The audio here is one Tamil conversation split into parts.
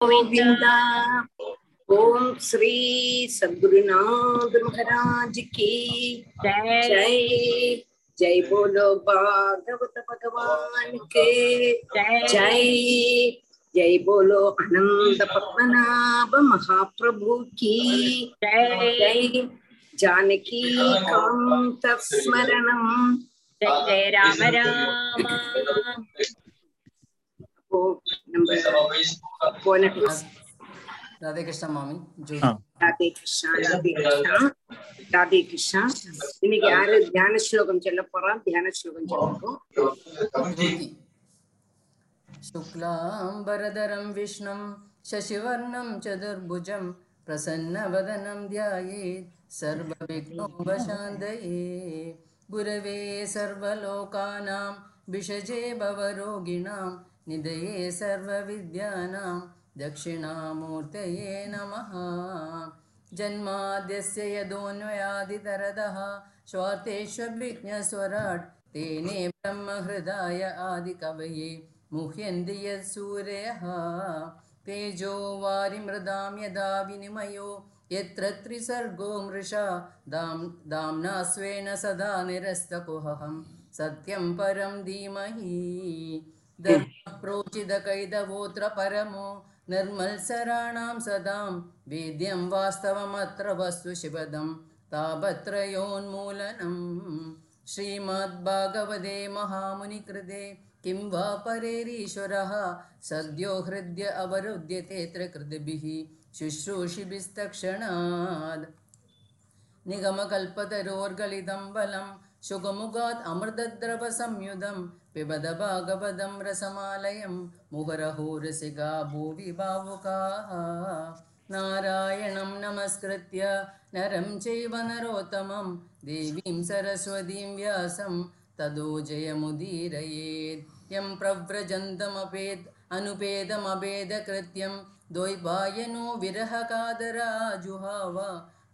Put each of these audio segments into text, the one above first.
गोविंद ओम श्री सद्गुरुनाथ महाराज की जय जय जय बोलो भागवत भगवान के जय जय जय बोलो अनंत पद्मनाभ महाप्रभु की जय जय जानकी कांत स्मरणम जय जय राम राम அப்போ நம்ம போன class ராதே கிருஷ்ணா மாமி ஜோதி ஆ. ராதே கிருஷ்ணா ராதே கிருஷ்ணா ராதே கிருஷ்ணா இன்னைக்கு யாரு தியான ஸ்லோகம் சொல்ல போறா தியான ஸ்லோகம் சொல்லுவோம் ஜோதி शुक्लाम्बरधरं विष्णुं शशिवर्णं चतुर्भुजं प्रसन्नवदनं ध्यायेत् सर्वविघ्नोपशान्तये गुरवे सर्वलोकानां विषजे भवरोगिणां निधये सर्वविद्यानां दक्षिणामूर्तये नमः। जन्माद्यस्य यदोन्वयादितरदः स्वार्थेष्वभिज्ञस्वराट् तेने ब्रह्महृदाय आदिकवये मुह्यन्ति यत्सूरयः तेजो वारिमृदां यदा विनिमयो यत्र त्रिसर्गो मृषा दां दाम्ना स्वेन सदा निरस्तकुहं सत्यं परं धीमहि धर्मप्रोचितकैतवोऽत्र परमो निर्मत्सराणां सदां वेद्यं वास्तवमत्र वस्तु शिवदं तापत्रयोन्मूलनम् श्रीमद्भागवते महामुनिकृते किं वा परेरीश्वरः सद्यो हृद्य अवरुध्यतेऽत्र कृतिभिः शुश्रूषिभिस्तक्षणात् निगमकल्पतरोर्गलितं बलं शुकमुखात् अमृतद्रवसंयुधं पिबद भागवतं रसमालयं मुहुरहो रसिका भुवि भावुकाः नारायणं नमस्कृत्य नरं चैव नरोत्तमं देवीं सरस्वतीं व्यासं तदो जयमुदीरयेत्। यं प्रव्रजन्तमपेत् अनुपेदमभेदकृत्यं द्वैपायनो विरहकादराजुहाव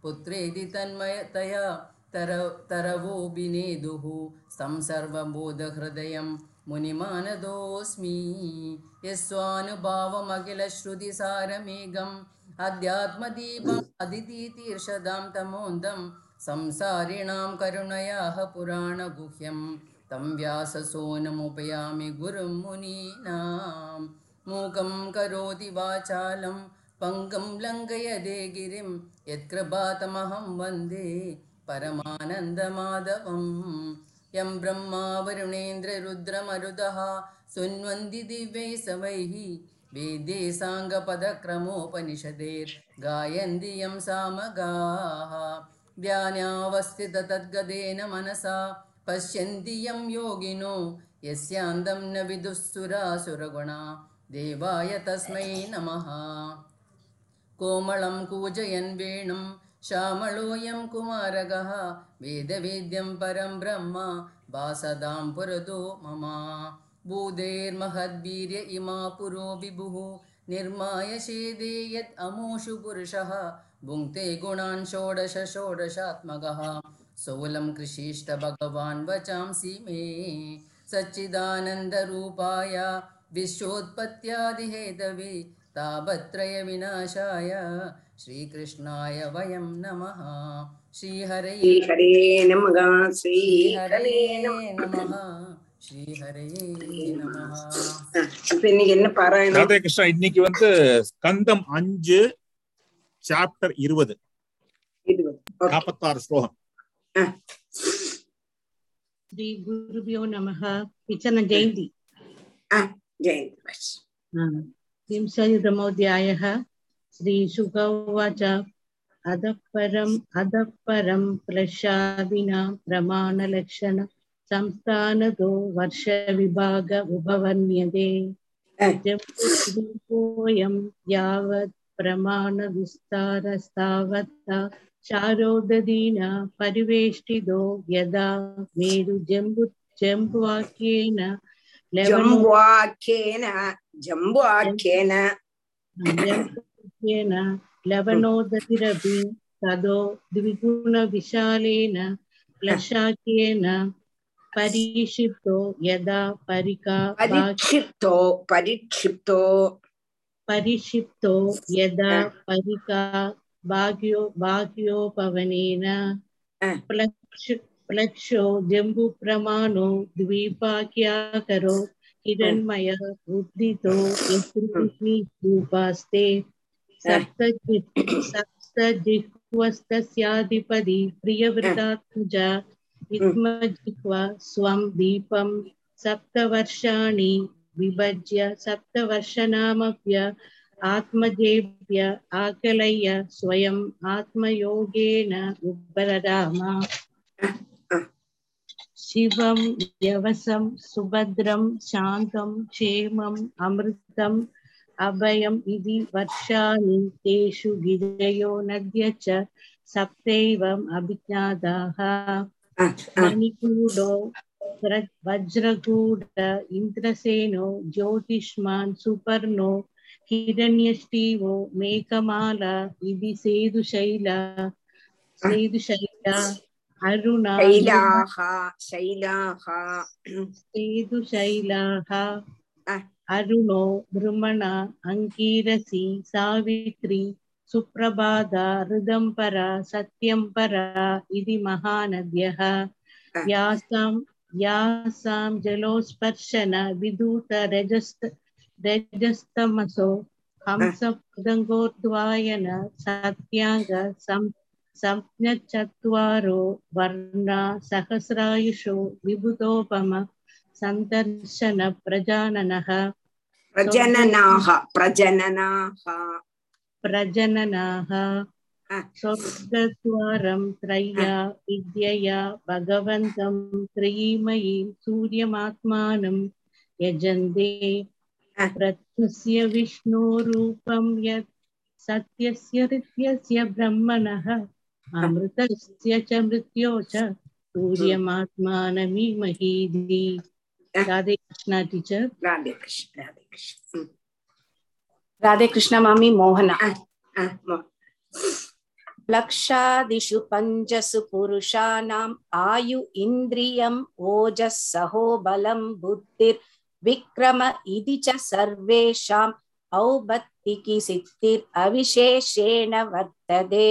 पुत्रेति तन्मयतया तर तरवोऽभिनेदुः। तं सर्वबोधहृदयं मुनिमानदोऽस्मि। यस्वानुभावमखिलश्रुतिसारमेघम् अध्यात्मदीपम् अदितीतीर्षदां तमोन्दं संसारिणां करुणयाः पुराणगुह्यं। तं व्याससोनमुपयामि गुरुं मुनीनां। मूकं करोति वाचालं पङ्गं लङ्घयदे गिरिं। यत्कृपातमहं वन्दे परमानन्दमाधवम् यं ब्रह्मा वरुणेन्द्ररुद्रमरुदः सुन्वन्ति दिव्यैः सवैः वेदे साङ्गपदक्रमोपनिषदेर्गायन्ति यं सामगाः ध्यानावस्थिततद्गदेन मनसा पश्यन्ति यं योगिनो यस्यान्तं न विदुःसुरासुरगुणा देवाय तस्मै नमः कोमलं कूजयन् वेणुं श्यामलोऽयं कुमारगः वेदवेद्यं परं ब्रह्म वासदां पुरतो मम। भूतेर्महद्वीर्य इमा पुरो विभुः निर्माय शेदे यत् अमूषु पुरुषः भुङ्क्ते गुणान् षोडश षोडशात्मकः। सोलं कृषिष्ट भगवान् वचांसि मे। सच्चिदानन्दरूपाय विश्वोत्पत्त्यादिहेतवे तापत्रयविनाशाय श्रीकृष्णाय वयं नमः श्रीहरये हरे नमः श्रीहरे नमः ராதே கிருஷ்ணா இன்னைக்கு வந்து ஸ்கந்தம் அஞ்சு சாப்டர் இருபது. நாற்பத்தாறு ஸ்லோகம். ஸ்ரீ குருபியோ நமக விச்சன ஜெயந்தி. ஜெயந்தி. ஹிம்சாயுதமோத்தியாய श्रीशुकौवाच अधः परम् अधः परं प्रशादिना प्रमाणलक्षण संस्थानतो वर्षविभाग उपवर्ण्यते रूपोऽयं यावत् प्रमाणविस्तारस्तावत्ता शारोददीना परिवेष्टितो यदा मेरुजम्बु जम्बुवाक्येन जम्बुवाक्येन जम्बुवाक्येन येन लवणोदतिरपि तदो द्विगुणविशालेन प्लशाख्येन परिक्षिप्तो यदा परिका परिक्षिप्तो परिक्षिप्तो परिक्षिप्तो यदा परिका भाग्यो भाग्योपवनेन प्लक्ष प्लक्षो जम्बुप्रमाणो द्विपाक्याकरो हिरण्मय उद्दितो यस्मिन् रूपास्ते सप्तजिह्वस्तस्याधिपति प्रियवृतात्मजा इत्मजिह्वा स्वं दीपं सप्तवर्षाणि विभज्य सप्तवर्षनामप्य आत्मजेभ्य आकलय्य स्वयम् आत्मयोगेन उपरराम शिवं, यवसं, सुभद्रं, शान्तं, क्षेमम्, अमृतम् अभयम् इति वर्षाणि तेषु गिरयो नद्य च सप्तैवम् अभिज्ञाताः मणिकूडो व्र- वज्रगूढ इन्द्रसेनो ज्योतिष्मान् सुपर्णो हिरण्यष्टीवो मेघमाला इति सेतुशैला सेतुशैला अरुणा शैलाः शैलाः सेतुशैलाः अ. अरुणो भ्रमणा अङ्कीरसि सावित्री सुप्रभादा ऋदम्परा सत्यम्परा इति महानद्यः यासां यासां जलोस्पर्शन विदूत रजस्त रजस्तमसो हंसपदङ्गोद्वायन सत्याङ्ग सं संज्ञचत्वारो वर्णा सहस्रायुषो विभुतोपम सन्दर्शन प्रजाननः प्रजननाः प्रजननाः प्रजननाः अ. स्वर्गद्वारं त्रय्या विद्यया भगवन्तं त्रयीमयीं सूर्यमात्मानं यजन्ते अ. प्रत्यस्य विष्णोरूपं यत् सत्यस्य हृत्यस्य ब्रह्मणः अमृतस्य च मृत्यो च सूर्यमात्मानमीमहीति राधे कृष्णा टीचर राधे कृष्ण राधे कृष्ण हम्म. राधे कृष्ण मामी मोहन अ, मो- लक्षादिषु पञ्चसु पुरुषाणाम् आयु इन्द्रियम् ओजः सहो बलं बुद्धिर्विक्रम इति च सर्वेषाम् औबत्तिकी सिद्धिरविशेषेण वर्तते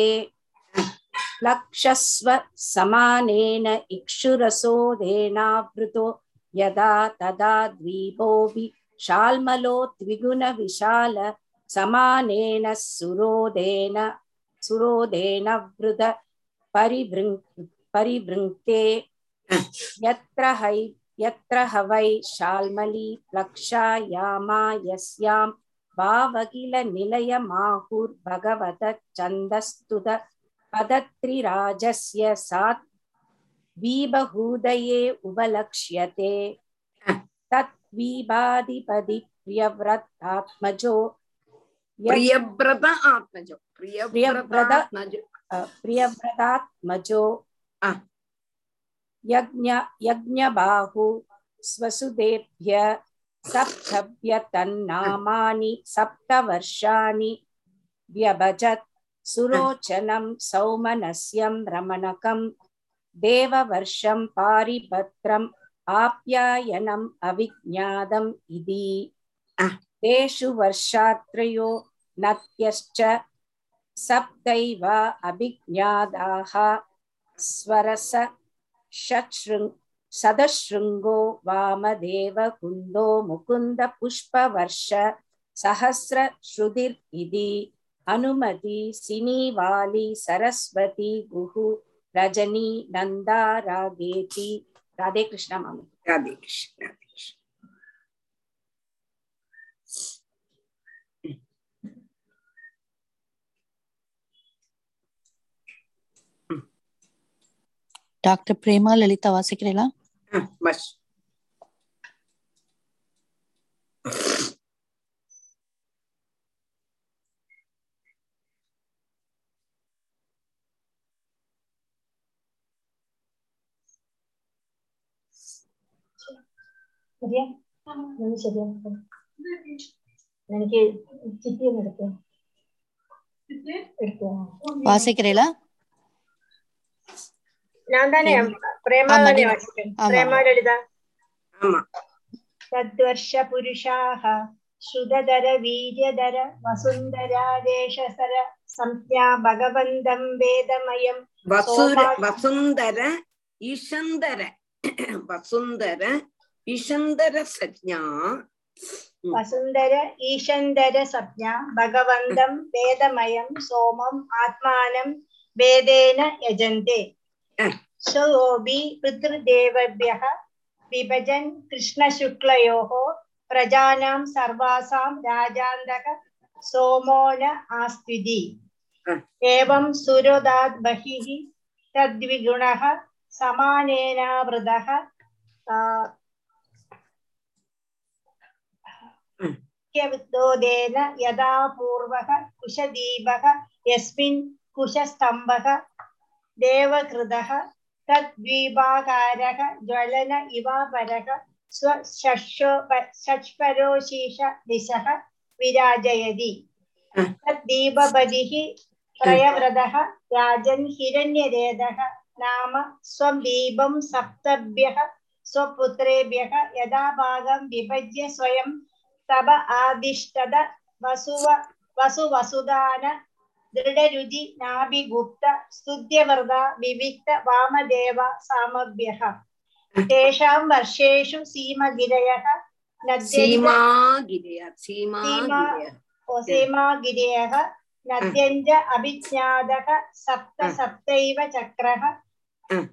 लक्षस्व समानेन इक्षुरसोदेनावृतो यदा तदा द्वीपोऽपि शाल्मलो द्विगुणविशाल समानेन सुरोदेन सुरोदेन वृद परिवृङ् परिवृङ्क्ते यत्र है यत्र ह वै शाल्मली प्लक्षायामा यस्यां भावकिल निलयमाहुर्भगवत छन्दस्तुत पदत्रिराजस्य सात् वीबहूदये उपलक्ष्यते तत्वीबाधिपति प्रियव्रतात्मजो यत् प्रियव्रत आत्मजो प्रियव्रत प्रियव्रत आत्मजो अ, प्रियव्रतात्मजो आ. यज्ञ यज्ञबाहु स्वसुदेभ्य सप्तभ्य तन्नामानि सप्तवर्षाणि व्यभजत् सुरोचनं सौमनस्यं रमणकं देववर्षं पारिपत्रम् आप्यायनम् अविज्ञातम् इति आ. तेषु वर्षात्रयो नत्यश्च सप्तैव अभिज्ञाताः स्वरस षट्शृङ् सदशृङ्गो वामदेव कुन्दो मुकुन्द पुष्पवर्ष सहस्रश्रुतिर् इति अनुमति सिनीवाली सरस्वती गुः ரஜினி நந்தா ராதேதி ராதே கிருஷ்ணா மாமி. ராதே கிருஷ்ணா டாக்டர் பிரேமா லலிதா வாசிக்கிறீங்களா? சரியா ನನಗೆ ಶರಿಯಾ ನನಗೆ ಚಿತ್ತೆಯನ್ನು ಎಡ್ತು ಎಡ್ತು ವಾಸಿಕ್ರೇಲಾ ನಾನು ತಾನೇ ಪ್ರೇಮ ಪ್ರೇಮ ಲಲಿತ ಆಮಾ ತದ್ವರ್ಷ ಪುರುಷಾಹ ಶ್ರುತಧರ ವೀರ್ಯಧರ ವಸುಂಧರಾದೇಶಸರ ಸಂಜ್ಞಾ ಭಗವಂತಂ ವೇದಮಯಂ ವಸುರ ವಸುಂಧರ ಈಶಂಧರ ವಸುಂಧರ ഈശന്തര സജ്ഞ വസുന്ധര ഈശന്തര സജ്ഞ ഭഗവന്തം വേദമയം സോമം ആത്മാനം വേദേന യജന്തേ. സോപി പിതൃദേവ്യ വിഭജൻ കൃഷ്ണശുക്ലയോ പ്രജാനാം സർവാസാം രാജാന്തക സോമോന ആസ്തിതി. ഏവം സുരതാത് ബഹിഹി തദ്വിഗുണ സമാനേനാവൃത यदा पूर्वः कुशदीपः यस्मिन् कुशस्तम्भः देवकृतः तद्वीपाकारः ज्वलन इवापरः स्वषष्ठो षष्परोशीष दिशः विराजयति। तद्दीपपतिः प्रयव्रतः राजन् हिरण्यरेदः नाम स्वं दीपं सप्तभ्यः स्वपुत्रेभ्यः यदा भागं विभज्य स्वयं තබ ආදිෂ්ඨද වසුව වසු වසුදාන දෘඩ රුචි නාභි ගුප්ත සුද්ධ්‍යවර්ධ විවික්ත වාමදේව සාමභ්‍යහ තේෂාම් වර්ෂේෂු සීමගිරයහ සීමාගිරයහ සීමාගිරයහ නද්‍යංජ අභිඥාදක සප්ත සප්තෛව චක්‍රහ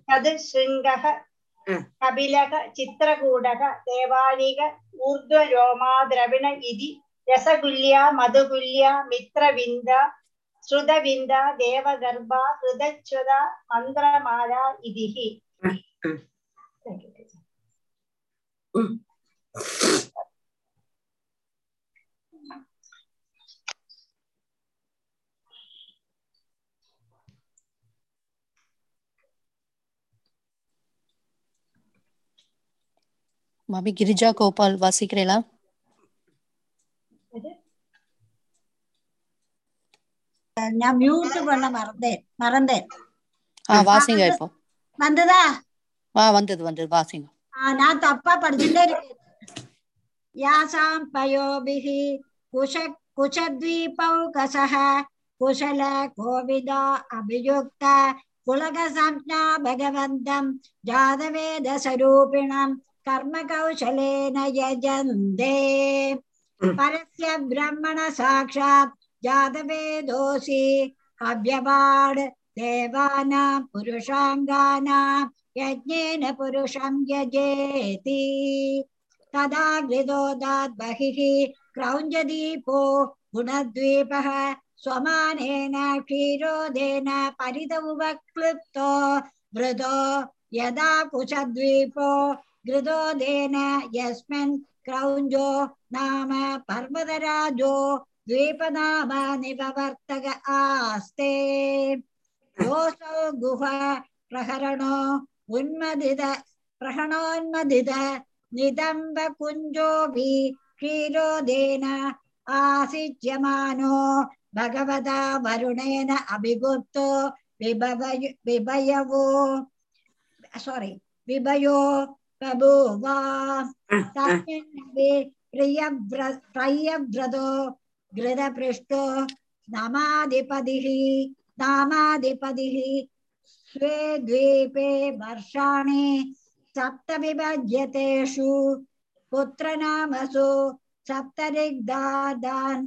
තද ශෘංගහ കപിലക ചിത്രകൂടക ദേവാലിക ഊർധ്വരോമാദ്രവിണ ഇതി രസകുല്യ മധുകുല്യ മിത്രവിന്ദ ശ്രുതവിന്ദ ദേവഗർഭ ഹൃദച്യുത മന്ത്രമാല ഇതിഹി மாமி கிரிஜா கோபால் வாசிக்கிறீங்களா? நான் மியூட் பண்ண மறந்தேன் மறந்தேன். ஆ வாசிங்க இப்போ. வந்ததா? ஆ வந்தது வந்தது. வாசிங்க. ஆ, நான் தப்பா படிச்சுட்டே இருக்கேன். யாசாம் பயோபிः குஷ குஷத்வீபௌகசः குஷல கோவிதா அபியுக்த குலகசம்ஞா பகவந்தம் ஜாதவேதஸ்வரூபிணம் कर्मकौशलेन यजन्ते परस्य ब्रह्मण साक्षात् जातवेदोऽसि अव्यवाड् देवानां पुरुषाङ्गानां यज्ञेन पुरुषं यजेति तदा गृदोदात् बहिः क्रौञ्जदीपो गुणद्वीपः स्वमानेन क्षीरोदेन परित मृदो यदा कुशद्वीपो गृदोदेन यस्मिन् क्रौञ्जो नाम पर्वतराजो द्वीपनाम निपवर्तक आस्ते योऽसौ गुह प्रहरणो उन्मदित प्रहणोन्मदित निदम्ब कुञ्जोऽपि क्षीरोदेन आसिच्यमानो भगवता वरुणेन अभिगुप्तो विभवय विभयवो सोरि विभयो बभूव तस्मिन्नपि प्रियव्र प्रियव्रतो घृतपृष्ठो नामाधिपतिः नामाधिपतिः। स्वे द्वीपे वर्षाणि सप्तविभज्यतेषु। पुत्रनामसु सप्तरिग्धादान्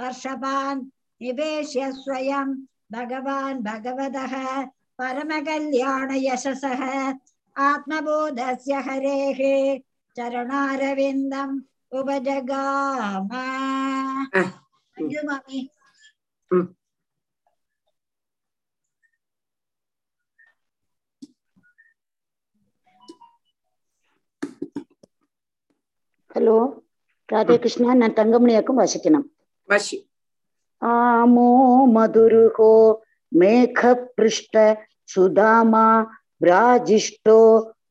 वर्षपान् निवेश्य स्वयं भगवान् भगवतः। परमकल्याणयशसः। आत्मबोधस्य हरेः चरणारविन्दम् उपजगाम मम्मी ഹലോ രാധേകൃഷ്ണ ഞാൻ തങ്കമണിയാക്കും വശിക്കണം വശി ആമോ മധുരുഹോ മേഘപൃഷ്ട സുധാമ व्राजिष्ठो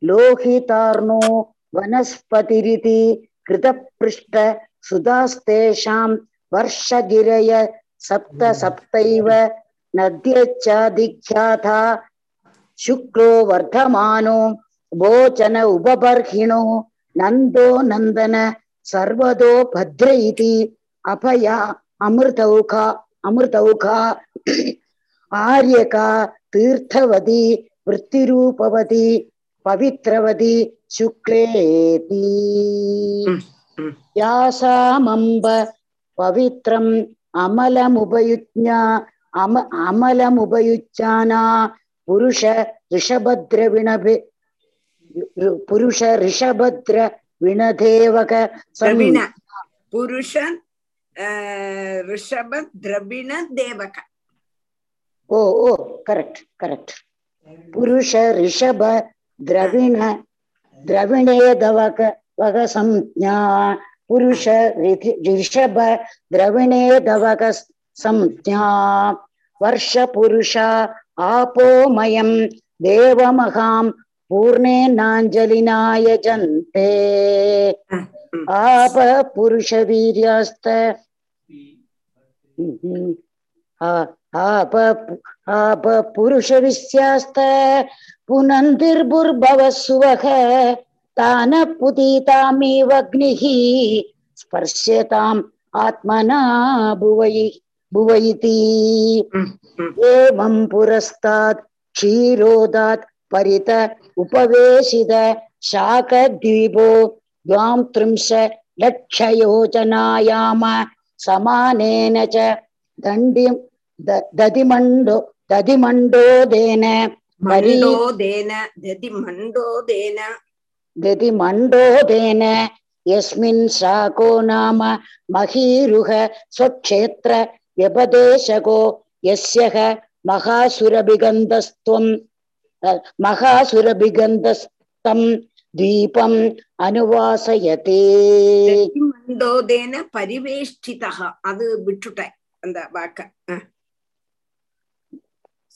लोहितार्णो वनस्पतिरिति कृतपृष्ठ सुधास्तेषां वर्षगिरय सप्त सप्तैव नद्यच्चाधिख्याता शुक्लो वर्धमानो भोचन उपबर्हिणो नन्दो नन्दन सर्वतो भद्र इति अभया अमृतौका अमृतौका आर्यका तीर्थवती वृत्तिरूपवती पवित्रवती शुक्लेति यासामम्ब पवित्रम् अमलमुपयुज्ञा अम अमलमुपयुज्याना पुरुष ऋषभद्रविणभे पुरुष ऋषभद्र विणधेवक पुरुष ऋषभ द्रविण देवक ओ ओ करेक्ट करेक्ट पुरुष ऋषभ द्रविण द्रविणे दवक वग संज्ञा। पुरुष ऋषभ द्रविणे दवक संज्ञा। वर्ष पुरुष आपोमयं देवमहां पूर्णेनाञ्जलिना यजन्ते आप पुरुषवीर्यास्त हम्म। आ- आप आप पुरुषविस्यास्त पुनन्दिर्भुर्भवः सुवः तानः पुतीतामेवग्निः स्पर्श्यताम् आत्मना भुवै भुवैति एवं पुरस्तात् क्षीरोदात् परित उपवेशित शाकद्वीपो द्वां त्रिंश लक्षयोजनायाम समानेन च दण्डि दधिमण्डो दधिमण्डोदेन परी மண்டோதேன ததி மண்டோதேன दधिमण्डोदेन यस्मिन् शाको नाम महीरुह स्वक्षेत्र व्यपदेशको यस्यः महासुरभिगन्धस्त्वम् अ, महासुरभिगन्धस्तं द्वीपम् अनुवासयते ததி மண்டோதேன பரிவேஷ்டிதா அது விட்டுட்டேன் அந்த வாக்க அஹ்.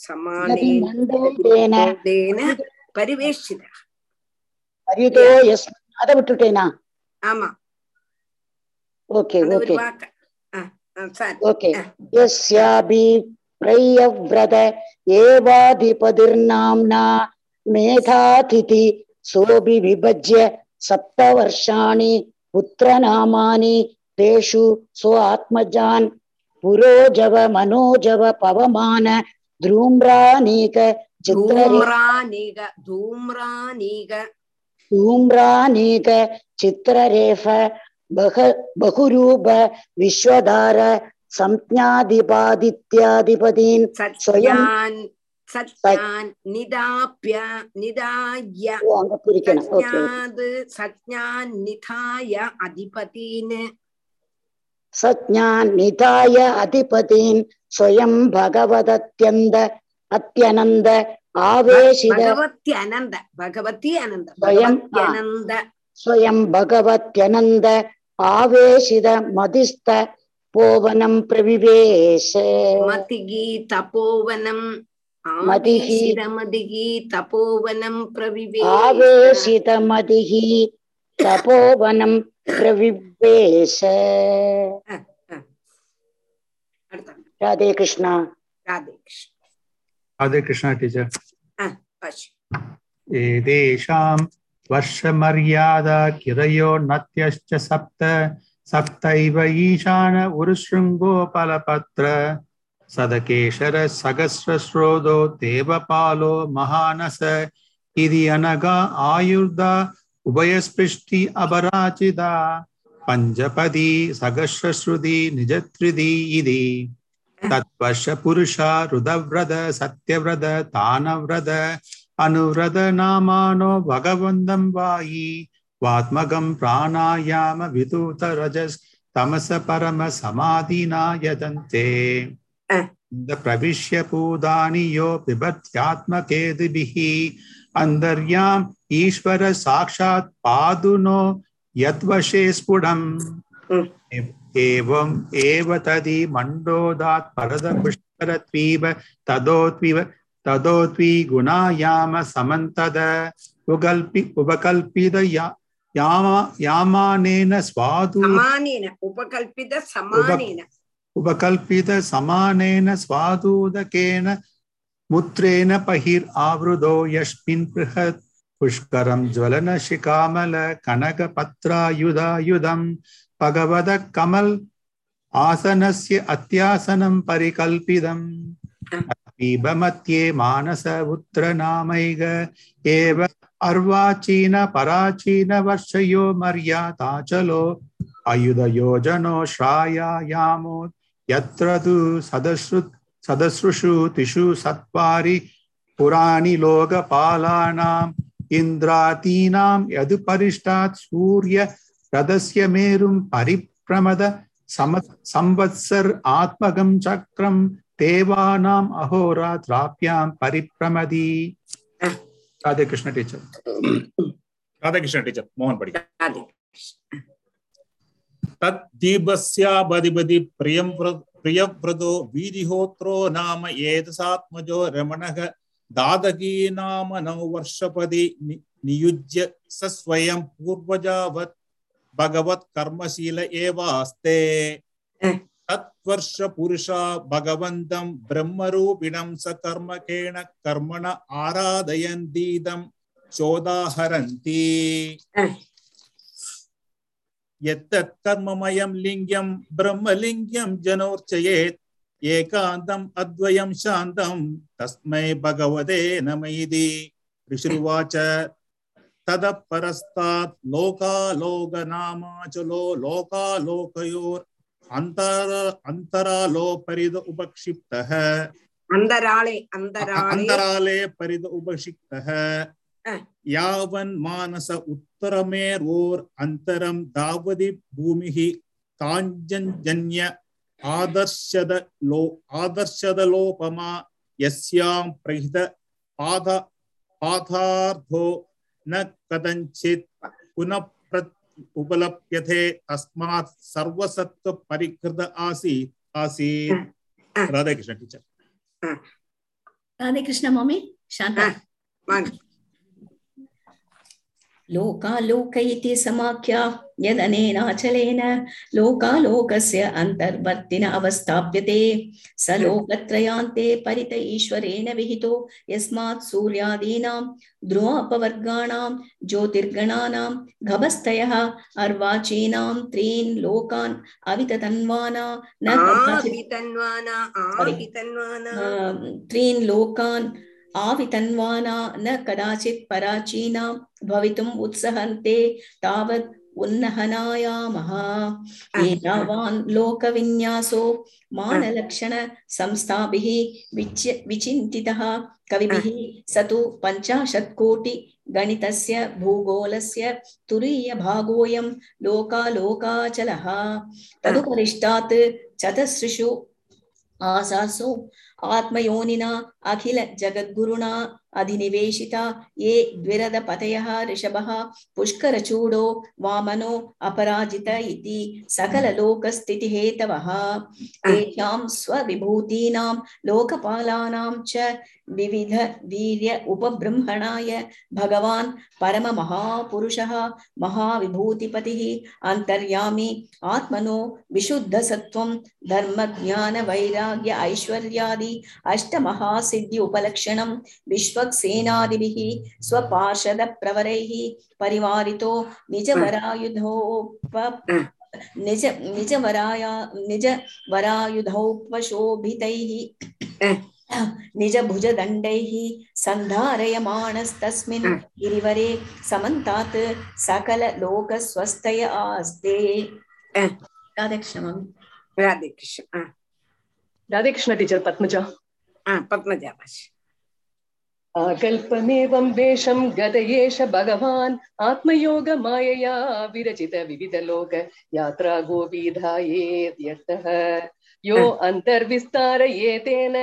சமானேன பரிவேஷிதா பரிதோ எஸ். அத விட்டுட்டேனா? ஆமா. Okay okay. ஓகே. எஸ்யாபி பிரயவ்ரத ஏவாதிபதிர்நாம்னா மேதாதிதி சோபி விபஜ்ய சப்த வருஷாணி புத்திரநாமானி தேஷு சோ ஆத்மஜான். புரோஜவ மனோஜவ பவமான ध्रूम्रानीक धूम्रानीक धूम्रानीक। धूम्रानीक चित्ररेफ बहुरूप विश्वधार संज्ञाधिपादित्याधिपतीन् स्वयं सत्यान् निधाय ஸ்வயம் பகவதத்யந்த அத்தியனந்த ஆவேசித பகவத்யனந்த பகவதி அனந்த ஸ்வயம் அனந்த ஸ்வயம் பகவத்யனந்த ஆவேசித மதிஸ்த போவனம் பிரவிவேஷ மதிகி தபோவனம் மதிகி தபோவனம் பிரவிவேஷ ஆவேசித மதிகி தபோவனம் பிரவிவேஷ அடுத்த राधे कृष्णा ராதே கிருஷ்ண राधे कृष्णा टीचर பஷ் एतेषां वर्षमर्यादा गिरयोर्नत्यश्च सप्त सप्तैव ईशान उरुशृङ्गोपलपत्र सदकेशर सहस्रश्रोदो देवपालो महानस इति अनगा आयुर्दा उभयस्पृष्टि अपराजिता पञ्चपदी सहस्रश्रुति निजत्रिदी इति தத்வஷ புருஷா ருதவிரத சத்யவிரத தானவிரத அனுவிரத நாமானோ பகவந்தம் வாயி. வாத்மகம் பிராணாயாம விதூத ரஜஸ் தமச பரம சமாதினாயதந்தே இந்த பிரவிஷ்ய பூதானி யோ பிபத்யாத்மகேதுபிஹி அந்தர்யாம் ஈஸ்வர சாட்சாத் பாதுனோ யத்வசே ஸ்புடம் एवम् एव तदि मण्डोदात् परदपुष्करत्वीव तदोत्विव तदोत्वी गुणायाम समन्तद उगल्पि उपकल्पित या यामानेन स्वादु उपकल्पित समानेन स्वादूदकेन मूत्रेण बहिर् आवृतो यस्मिन् बृहत् पुष्करं ज्वलनशिकामल कनकपत्रायुधायुधम् भगवतः कमल आसनस्य अत्यासनं परिकल्पितम्। पीबमध्ये मानस उत्तरनामैग एव अर्वाचीन पराचीन वर्षयो मर्यादाचलो अयुधयोजनो श्रायायामो यत्र तु सदश्रु सदसृषु तिषु सत्वारि पुराणि लोकपालानाम् इन्द्रातीनां यदुपरिष्टात् सूर्य ரதஸ்ய மேரும் பரிப்பிரமத சம சம்வத்சர் ஆத்மகம் சக்கரம் தேவானாம் அகோராத்ராபியாம் பரிப்பிரமதி ராதே கிருஷ்ண டீச்சர். ராதே கிருஷ்ண டீச்சர் மோகன் படி தத் தீபஸ்யாபதிபதி பிரியம் பிரியவ்ரதோ வீதிஹோத்ரோ நாம ஏதசாத்மஜோ ரமணக தாதகீ நாம நவ வருஷபதி நியுஜ்ய சஸ்வயம் பூர்வஜாவத் பகவத் கர்மசீல ஏவாஸ்தே. தத்வர்ஷ புருஷா பகவந்தம் பிரம்மரூபிணம் ச கர்மகேண கர்மண ஆராதயந்தீதம் சோதாஹரந்தி. எத்தத் கர்மமயம் லிங்கம் பிரம்மலிங்கம் ஜனோர்ச்சயேத். ஏகாந்தம் அத்வயம் சாந்தம். தஸ்மை பகவதே நம இது. ரிஷிருவாச்ச तदपरस्तात् लोकालोकनामाचलो लोकालोकयोर् अन्तर अन्तरालोपरिद उपक्षिप्तः अन्तराले अन्तराले परिद उपक्षिप्तः यावन् मानस उत्तरमेर्वोर् अन्तरं दावधि भूमिः काञ्जन्जन्य आदर्शद लो आदर्शदलोपमा यस्यां प्रहित पाद पाथार्थो न कथञ्चित् पुनः प्र उपलभ्यते तस्मात् सर्वसत्त्व परिकृत आसीत् आसीत् राधाकृष्ण टीचर राधे कृष्ण मम्मी शान्ता लोकालोकैति समाख्या यदनेनाचलेन लोकालोकस्य अन्तर्वर्तिन अवस्थाप्यते। स लोकत्रयान्ते परित ईश्वरेण विहितो। यस्मात् सूर्यादीनां ध्रुवापवर्गाणां ज्योतिर्गणानां घभस्तयः अर्वाचीनां त्रीन् लोकान् न त्रीन् लोकान् आवितन्वाना न कदाचित् पराचीनां भवितुम् उत्सहन्ते तावत् उन्नहनायामः एतावान् लोकविन्यासो मानलक्षण संस्थाभिः विच्य विचिन्तितः कविभिः स तु पञ्चाशत्कोटि गणितस्य भूगोलस्य तुरीयभागोऽयं लोकालोकाचलः तदुपरिष्टात् चतसृषु आसासो आत्मयोनिना अखिल जगद्गुरुणा अधिनिवेशिता ये द्विरदपतयः ऋषभः पुष्करचूडो वामनो अपराजित इति सकललोकस्थितिहेतवः तेषां स्वविभूतीनां लोकपालानां च विविध वीर्य उपबृंहणाय भगवान् परममहापुरुषः महाविभूतिपतिः अन्तर्यामी आत्मनो विशुद्धसत्त्वं धर्मज्ञानवैराग्य ऐश्वर्यादि अष्टमहासिद्धि उपलक्षणं वाक्सेनादिभिः स्वपार्षदप्रवरैः परिवारितो निजवरायुधोप हम्म। निज निजवराया निजवरायुधौपशोभितैः हम्म। निजभुजदण्डैः सन्धारयमाणस्तस्मिन् हम्म। गिरिवरे समन्तात् सकललोकस्वस्थय आस्ते। राधे कृष्ण राधे कृष्ण टीचर पद्मजा। पद्मजा आकल्पमेवं वेशं गदयेष भगवान्। आत्मयोगमायया विरचित विविधलोक यात्रा गोपीधायेद्यर्थः यो ह्यलोक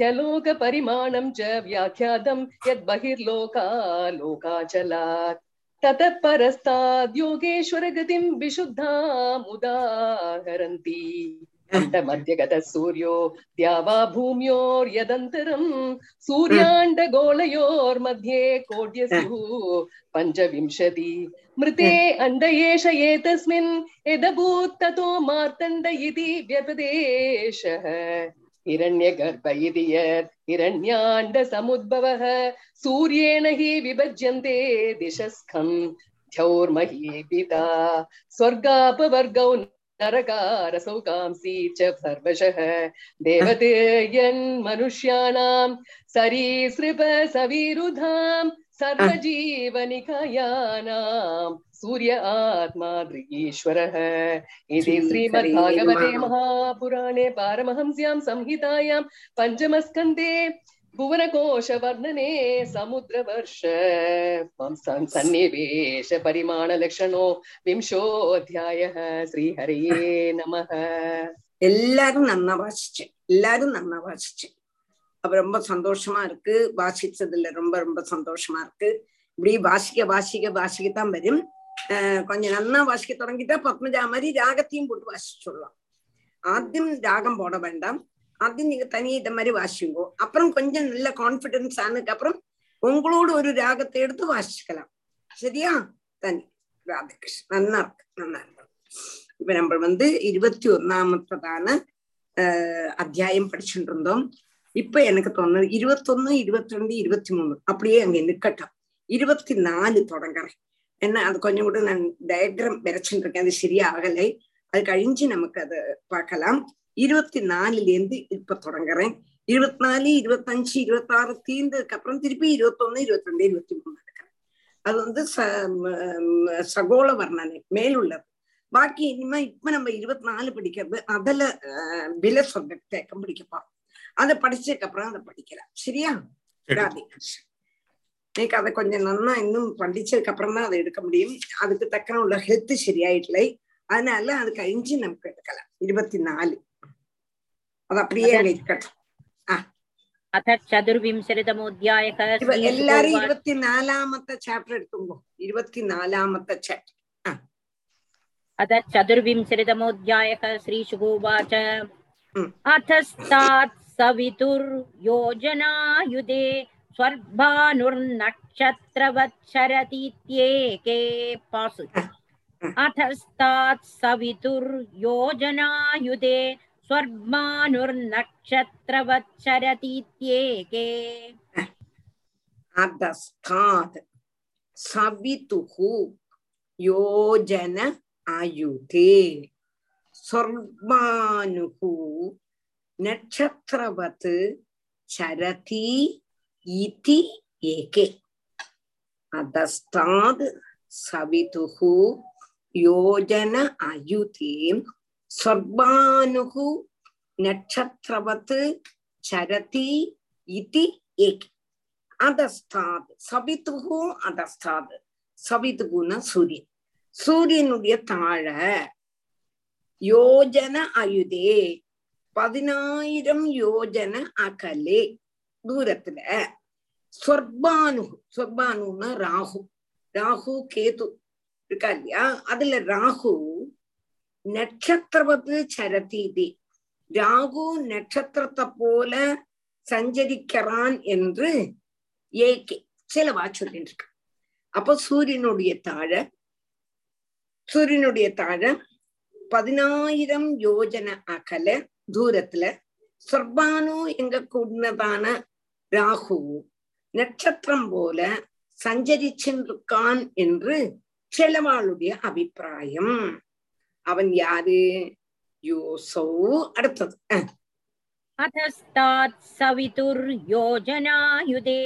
ह्यलोकपरिमाणं च व्याख्यातं यद्बहिर्लोका लोकाचलात्। ततः परस्ताद्योगेश्वरगतिं विशुद्धामुदाहरन्ति। अन्तमध्यगतः सूर्यो द्यावा भूम्योर्यदन्तरं सूर्याण्डगोलयोर्मध्ये कोड्यस्युः पञ्चविंशति मृते अण्ड एष एतस्मिन् यदभूत् ततो मार्तण्ड इति व्यपदेशः हिरण्यगर्भ इति यत् हिरण्याण्डसमुद्भवः सूर्येण हि विभज्यन्ते दिशस्खम् पिता स्वर्गापवर्गौ नरकारसौकांसि च सर्वशः। देवते यन्मनुष्याणां सरीसृप सविरुधां सर्वजीवनिकायानां सूर्य आत्मा दृगीश्वरः इति श्रीमद्भागवते महापुराणे पारमहंस्यां संहितायां पञ्चमस्कन्धे भुवनकोशवर्णने समुद्रवर्ष परिमाणलक्षणो വിംശോധ്യായ ശ്രീഹരിയേ നമ எல்லாரும் நல்லா வாசிச்சு. எல்லாரும் நல்லா வாசிச்சு. அப்ப ரொம்ப சந்தோஷமா இருக்கு. வாசிச்சதுல ரொம்ப ரொம்ப சந்தோஷமா இருக்கு. இப்படி வாசிக்க வாசிக்க வாசிக்கத்தான் வரும். கொஞ்சம் நல்லா வாசிக்க தொடங்கிட்டா பத்மஜா மாதிரி ராகத்தையும் போட்டு வாசிச்சு சொல்லலாம் ஆத்தியம் ராகம் போட வேண்டாம். ஆദ്യം நீங்க தனியே இந்த மாதிரி வாசிங்கோ அப்புறம் கொஞ்சம் நல்ல கான்பிடன்ஸ் ஆனதுக்கு அப்புறம் உங்களோட ஒரு ராகத்தை எடுத்து வாசிக்கலாம் சரியா? தனி ராதகிருஷ்ணன். நன்னா இருக்கு. நன்னா இருக்கு. இப்ப நம்ம வந்து இருபத்தி ஒன்னாமத்ததான ஆஹ் அத்தியாயம் படிச்சுட்டு இருந்தோம். இப்ப எனக்கு தோணுது இருபத்தொன்னு இருபத்தி ரெண்டு இருபத்தி மூணு அப்படியே அங்க நிக்கட்டும். இருபத்தி நாலு தொடங்குறேன். என்ன அது கொஞ்சம் கூட நான் டயக்ராம் வரைச்சுட்டு இருக்கேன். அது சரியாகலை. அது கழிஞ்சு நமக்கு அது பார்க்கலாம். இருபத்தி நாலுல இருந்து இப்ப தொடங்குறேன். இருபத்தி நாலு இருபத்தஞ்சு இருபத்தி ஆறு தீர்ந்ததுக்கு அப்புறம் திருப்பி இருபத்தொன்னு இருபத்தி ரெண்டு இருபத்தி மூணு எடுக்கிறேன் அது வந்து ச ம- சகோள வர்ணனை மேலுள்ளது பாக்கி இனிமே இப்ப நம்ம இருபத்தி நாலு படிக்கிறது அதுல வில சொந்த தேக்கம் படிக்கப்பா அதை படிச்சதுக்கு அப்புறம் அதை படிக்கலாம். சரியா? ராதே கிருஷ்ணன் எனக்கு அதை கொஞ்சம் நன்னா இன்னும் படிச்சதுக்கு அப்புறம் தான் அதை எடுக்க முடியும். அதுக்கு தக்கன உள்ள ஹெல்த் சரியாயிட்டலை அதனால அது கழிஞ்சு நமக்கு எடுக்கலாம். இருபத்தி நாலு அது அப்படியே இருக்கட்டும் അഥ ചതുർവിംശതിതമോധ്യായ എല്ലാരും ഇരുപത്തിനാലാമത്തെ ചാപ്റ്റർ എടുത്തുമ്പോ ഇരുപത്തിനാലാമത്തെ ചാപ്റ്റർ അഥ ചതുർവിംശതിതമോധ്യായ ശ്രീശുഗോവാച അഥസ്താത് സവിതുർയോജനായുധേ സ്വർഭാനുർനക്ഷത്രവത്സരതീത്യേകേ പാസു അഥസ്താത് സവിതുർയോജനായുധേ स्वर्मानुर्नक्षत्रवत्सरतीत्येके। अधस्तात् सवितुः योजन आयुते स्वर्मानुः नक्षत्रवत् चरति इति एके। अधस्तात् सवितुः योजन आयुते ஸ்வர்பானுகு நட்சத்திரவத்து சரதி இதி ஏக். அதஸ்தாது சபித்துகு அதஸ்தாது சபித்துகுன்னா சூரியன். சூரியனுடைய தாழ யோஜன அயுதே பதினாயிரம் யோஜன அகலே. தூரத்துல சொர்பானு சொர்பானுன்னா ராகு ராகு கேது இருக்கா இல்லையா? அதுல ராகு நட்சத்திரவது சரதீதி. ராகு நட்சத்திரத்தை போல சஞ்சரிக்கிறான் என்று ஏகே சிலவா சொல்லிட்டு இருக்கு அப்போ சூரியனுடைய தாழ சூரியனுடைய தாழ பதினாயிரம் யோஜன அகல தூரத்துல சொர்பானு எங்க கூடினதான ராகு நட்சத்திரம் போல சஞ்சரிச்சிருக்கான் என்று செலவாளுடைய அபிப்பிராயம். அவன் யாரு யோசௌ அடுத்தது அதஸ்தாத் சவிதுர் யோஜனாயுதே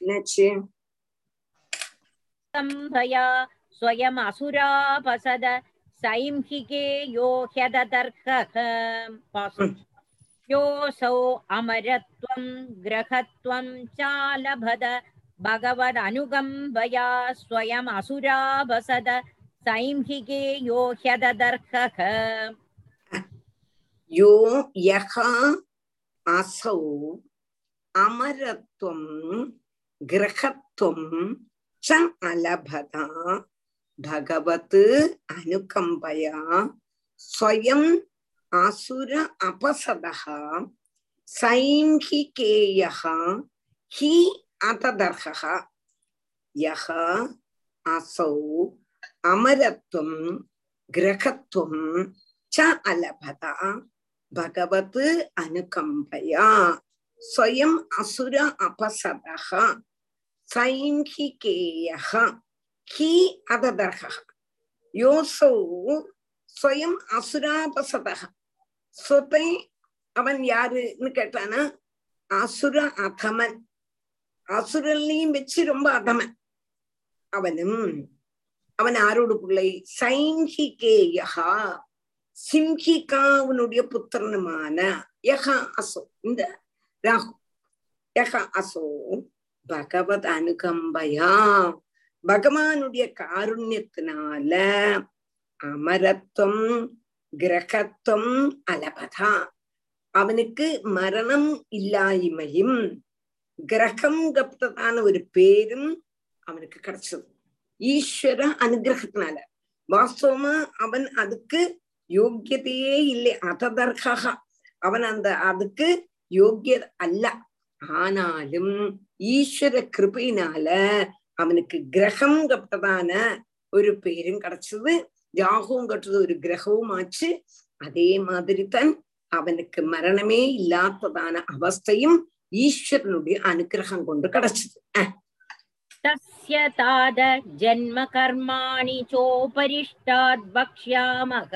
என்னாச்சு சம்பயா ஸ்வயம் அசுராபசத சைம்ஹிகே யோஹ்யதர்ஹ பாசு योऽसौ अमरत्वं ग्रहत्वं चालभद भगवदनुगम्बया स्वयमसुरावसद सैंहिके यो ह्यदर्हः यो यः असौ अमरत्वं ग्रहत्वं च अलभत भगवत् अनुकम्पया स्वयं அசுர அபசதா சைங்கிகேய ஹி அததர்ஹா யஹ அசௌ அமரத்துவம் கிரகத்துவம் ச அலபதா. பகவத் அனுகம்பயா. ஸ்வயம் அசுர அபசதா சைங்கிகேய ஹி அததர்ஹா யோசௌ ஸ்வயம் அசுராபசதா சொத்தை அவன் யாருன்னு கேட்டானா அசுர அதமன் அசுரல்லையும் வச்சு ரொம்ப அதமன் அவனும் அவன் ஆரோடு பிள்ளை சைங்கிகேயா சிம்ஹிகாவுனுடைய புத்திரனுமான யகா அசோ இந்த ராகு யகா அசோ பகவத் அனுகம்பயா பகவானுடைய காருண்யத்தினால அமரத்துவம் கிரகத்துவம் அலபதா. அவனுக்கு மரணம் இல்லாய்மையும் கிரகம் கப்ததான ஒரு பேரும் அவனுக்கு கிடைச்சது. ஈஸ்வர அனுகிரகத்தினால. வாஸ்தவமா அவன் அதுக்கு யோக்கியதையே இல்லை. அததர்கா அவன் அந்த அதுக்கு யோக்கிய அல்ல. ஆனாலும் ஈஸ்வர கிருபையினால அவனுக்கு கிரகம் கப்டதான ஒரு பேரும் கிடைச்சது. யாகம்ங்கிறது ஒரு கிரகமாச்சு அதே மாதிரி தான் அவனுக்கு மரணமே இல்லாததான அவஸ்தையும் ஈஸ்வரனுடைய அனுகிரகம் கொண்டு கிடைச்சது. தஸ்ய தாத ஜென்ம கர்மாணி சோபரிஷ்டாத் பக்ஷ்யாமக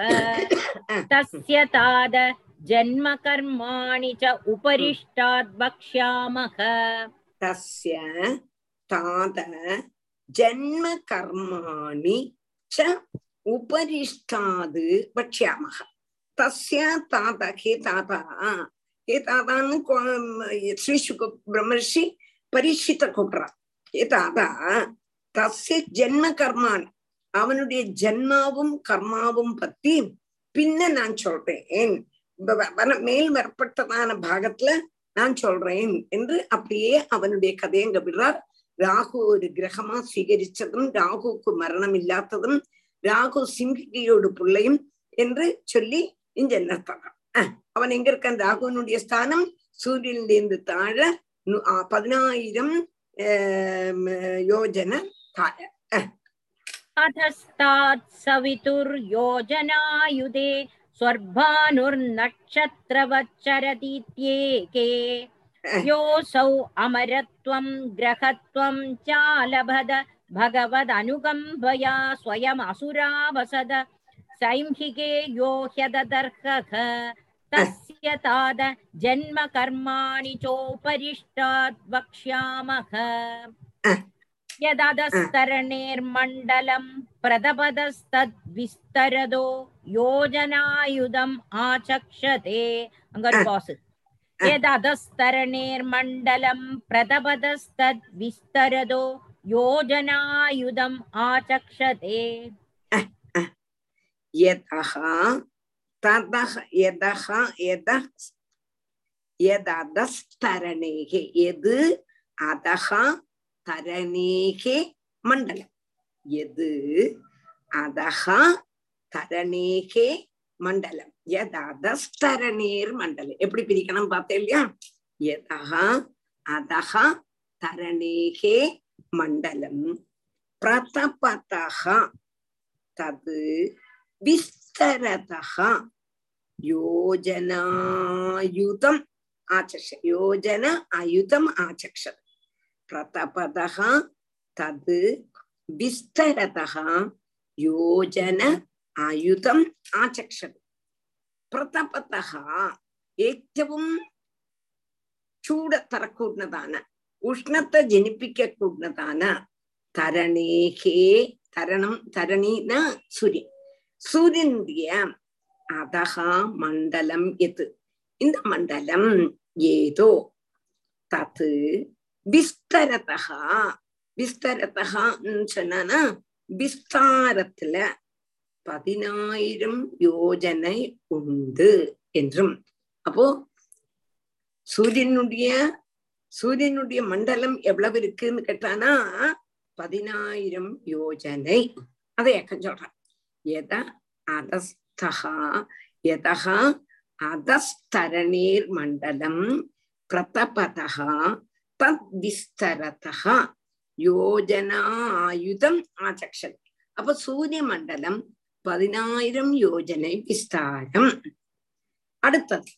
தஸ்ய தாத ஜென்ம கர்மாணி ச உபரிஷ்டாத் பக்ஷ்யாமக தஸ்ய தாத ഉപരിഷ്ടാത് ഭക്ഷ്യാമഹ തസ്യ താത ഹേ താത ഹേ താതാന്ന് ശ്രീ ശുക ബ്രഹ്മർഷി പരിശിത കൊപ്ര ഹേ താത തസ്യ ജന്മകർമാൻ അവനുடைய ஜென்மாவும் கர்மாவும் பத்தி பின்ன நான் சொல்றேன். மேல் வரப்பட்டதான பாகத்துல நான் சொல்றேன் என்று அப்படியே அவனுடைய கதையங்க விடுறார். ராகு ஒரு கிரகமா சுவீகரிச்சதும் ராகுக்கு மரணம் இல்லாததும் ராகு சிங்கிகையோடு பிள்ளையும் என்று சொல்லி இங்க நிறுத்தலாம் அவன் எங்க இருக்கான் ராகுவனுடைய ஸ்தானம் சூரியனிலிருந்து தாழ பதினாயிரம் योजन तार अधस्तात् सवितुर्योजनायुधे स्वर्भानुर्नक्षत्रवच्चरतीत्येके योऽसौ अमरत्वं ग्रहत्वं चालभद भगवदनुकम्पया स्वयमसुरावसद सैंहिके यो ह्यददर्हः तस्य ताद जन्म कर्माणि चोपरिष्टात् वक्ष्यामः यदधस्तरणेर्मण्डलं प्रदपदस्तद्विस्तरदो योजनायुधम् आचक्षते अङ्गल् पास् यदधस्तरणेर्मण्डलं प्रदपदस्तद्विस्तरदो योजनायुधम् आचक्षते यतः ततः यदः यदः यदधस्तरणेः यद् अधः तरणेः मण्डलं यद् अधः तरणेः மண்டலம் யதஸ்தரணேர் மண்டலம் எப்படி பிரிக்கணும் பார்த்தேன் இல்லையா யதா அதஹ தரணேகே மண்டலம். பிரதபதக தது விஸ்தரதக யோஜனாயுதம் ஆச்சக்ஷ யோஜன அயுதம் ஆச்சக்ஷது பிரதபதக தது விஸ்தரதக யோஜன அயுதம் ஆச்சக்ஷது பிரதபதக ஏற்றவும் ചൂട് തറക്കൂടുന്നതാണ്. உஷ்ணத்தை ஜனிப்பிக்க கூடதான தரணேகே தரணம் தரணினா சூரியன் சூரியனுடைய அதகா மண்டலம் எது? இந்த மண்டலம் ஏதோ தத்து விஸ்தரதகா விஸ்தரதகான்னு சொன்னா விஸ்தாரத்துல பதினாயிரம் யோஜனை உண்டு என்றும். அப்போ சூரியனுடைய சூரியனுடைய மண்டலம் எவ்வளவு இருக்குன்னு கேட்டானா பதினாயிரம் யோஜனை. அதை ஏக்கம் சொல்றான். எத அதஸ்தகா எதகா அதஸ்தரணீர் மண்டலம் பிரதபதகா தத் விஸ்தரதகா யோஜனா ஆயுதம் ஆச்சக்ஷன். அப்ப சூரிய மண்டலம் பதினாயிரம் யோஜனை விஸ்தாரம். அடுத்தது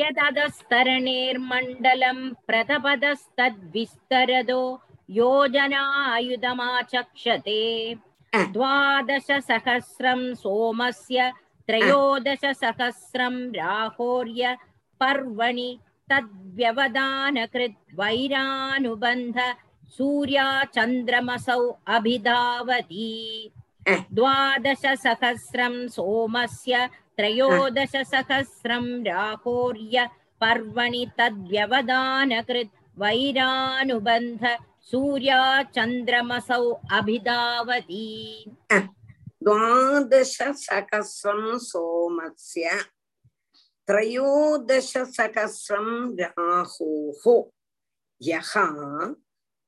அஹ், यदधस्तरणेर्मण्डलं प्रतपदस्तद्विस्तरदो योजनायुधमाचक्षते द्वादशसहस्रं सोमस्य त्रयोदशसहस्रं राहोर्य पर्वणि तद्व्यवधानकृत् वैरानुबन्ध सूर्याचन्द्रमसौ अभिधावति द्वादशसहस्रं सोमस्य त्रयोदशसहस्रं राहोर्य पर्वणि तद्व्यवधानकृत् वैरानुबन्ध सूर्याचन्द्रमसौ अभिधावति। द्वादशसहस्रं सोमस्य त्रयोदशसहस्रं राहोः यः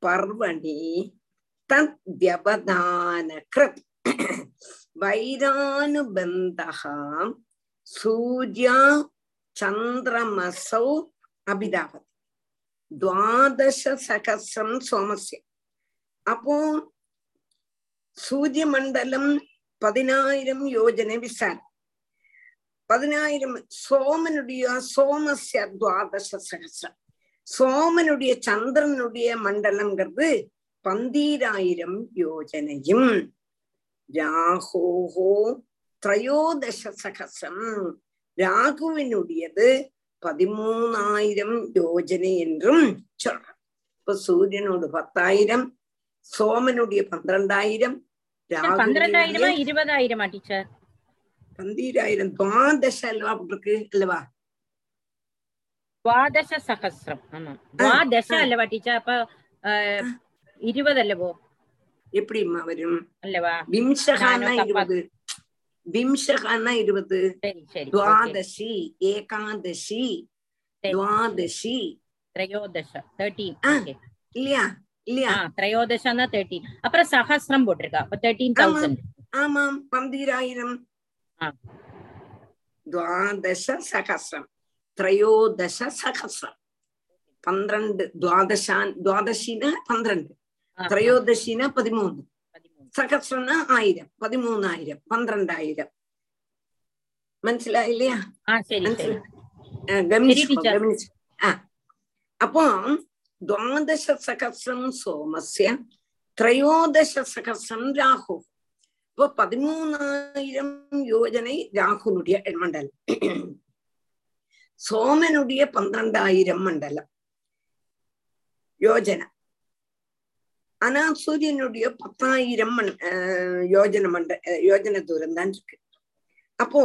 पर्वणि तद्व्यवधानकृत् वैरानुबन्धः सूर्या चन्द्रमसौ अभिधावति द्वादशसहस्रं सोमस्य அப்போ சூரிய மண்டலம் பதினாயிரம் யோஜனை விசாரம் பதினாயிரம் சோமனுடைய சோமஸ்ய துவாதச சகசிரம் சோமனுடைய சந்திரனுடைய மண்டலம்ங்கிறது பந்தீராயிரம் யோஜனையும் ராகோஹோ திரையோதச சகசம் ராகுவினுடையது பதிமூணாயிரம் யோஜனை என்றும் சொல்ற இப்ப சூரியனோட பத்தாயிரம் சோமனுடைய பன்னிரண்டாயிரம் பன்னிரண்டாயிரமா இருபதாயிரமா டீச்சர்? பந்தீராயிரம் துவாதச அல்வா போட்டிருக்கு அல்லவா? துவாதச சகசிரம் ஆமா துவாதச அல்லவா டீச்சர்? அப்ப இருபது அல்லவோ? எப்படிமா வரும்? விம்சகான்னா இருபது. விம்சகான்னா இருபது. துவாதசி ஏகாதசி துவாதசி. இல்லையா? இல்லையா? திரையோதசம்னா தேர்ட்டீன் அப்புறம் சஹசிரம் போட்டிருக்கா அப்ப தேர்ட்டீன் தௌசண்ட் ஆமாம் பந்தீராயிரம். துவாதச சகசிரம். திரையோதச சகசிரம். பன்னிரண்டு துவாதசான் துவாதசினா பன்னிரண்டு. ത്രയോദശിന് പതിമൂന്ന് സഹസ്രന് ആയിരം പതിമൂന്നായിരം പന്ത്രണ്ടായിരം മനസ്സിലായില്ലയാ ഗമിച്ചു ആ അപ്പോ ദ്വാദശ സഹസ്രം സോമസ്യ ത്രയോദശ സഹസ്രം രാഹു இப்போ பதிமூணாயிரம் யோஜனை ராகுனுடைய மண்டலம் சோமனுடைய பன்னிரண்டாயிரம் மண்டலம் யோஜனை ஆனா சூரியனுடைய பத்தாயிரம் யோஜனை மண்ட யோஜனை தூரம் தான் இருக்கு. அப்போ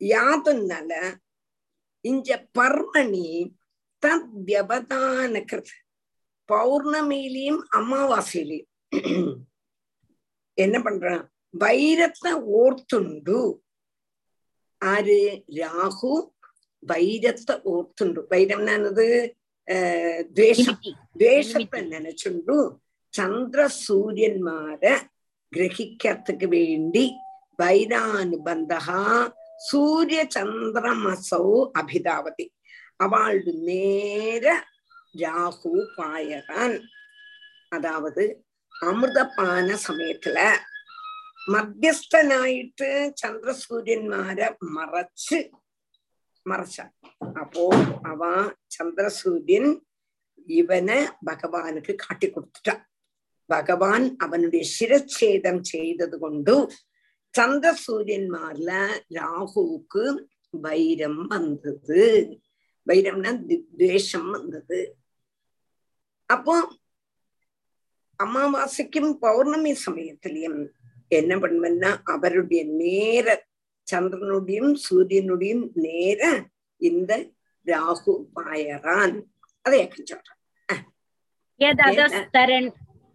யாதுனால இங்க பர்மணி தத்யவதானக்கிறது பௌர்ணமியிலையும் அமாவாசையிலையும். என்ன பண்றான்? வைரத்தை ஓர்த்துண்டு. ஆறு ராகு வைரத்தை ஓர்த்துண்டு. வைரம்னா என்னது? துவேஷம். துவேஷத்தை நினைச்சுண்டு. ചന്ദ്ര സൂര്യന്മാരെ ഗ്രഹിക്കത്തക്ക് വേണ്ടി വൈരാനുബന്ധ സൂര്യ ചന്ദ്രമസൗ അഭിതാവതി അവളുടെ നേരെ രാഹു പായറാൻ അതാവത് അമൃതപാന സമയത്തില് മധ്യസ്ഥനായിട്ട് ചന്ദ്രസൂര്യന്മാരെ മറച്ച് മറച്ച അപ്പോ അവ ചന്ദ്രസൂര്യൻ ഇവന് ഭഗവാനുക്ക് കാട്ടിക്കൊടുത്തിട്ട பகவான் அவனுடைய சிரச்சேதம் செய்தது கொண்டு சந்திர சூரியன்மார்ல ராகுவுக்கு வைரம் வந்தது. வைரம்னா துவேஷம் வந்தது. அப்போ அமாவாசைக்கும் பௌர்ணமி சமயத்திலையும் என்ன பண்ணுவேன்னா அவருடைய நேர சந்திரனுடையும் சூரியனுடையும் நேர இந்த ராகு பாயரான் அதை சொல்றேன்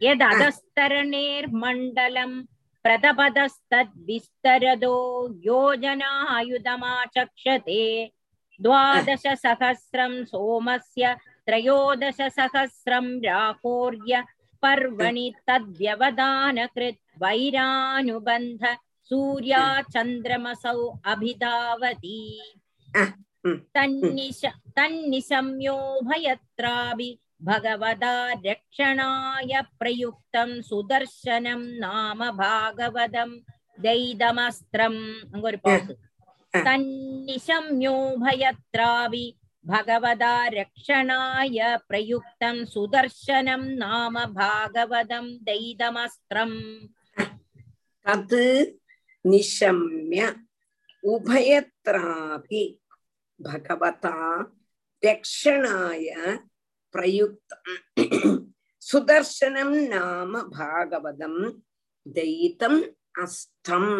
यदधस्तरन् यदधस्तरणेर्मण्डलं प्रतपदस्तद्विस्तरदो योजनायुधमाचक्षते द्वादशसहस्रं सोमस्य त्रयोदशसहस्रं राहोर्य पर्वणि तद्व्यवधानकृत् वैरानुबन्ध सूर्या चन्द्रमसौ अभिधावति। तन्निश तन्निशम्योभयत्रापि भगवदा रक्षणाय प्रयुक्तं सुदर्शनं नाम भागवतं दैदमस्त्रम् அங்க ஒரு பாட்டு तन्निशम्योभयत्रावि भगवदा रक्षणाय प्रयुक्तं सुदर्शनं नाम भागवतं दैदमस्त्रम् तत् निशम्य उभयत्रापि भगवता रक्षणाय பிரயுக்தம் சுதர்சனம் நாம பாகவதம் தெய்தம் அஸ்தம்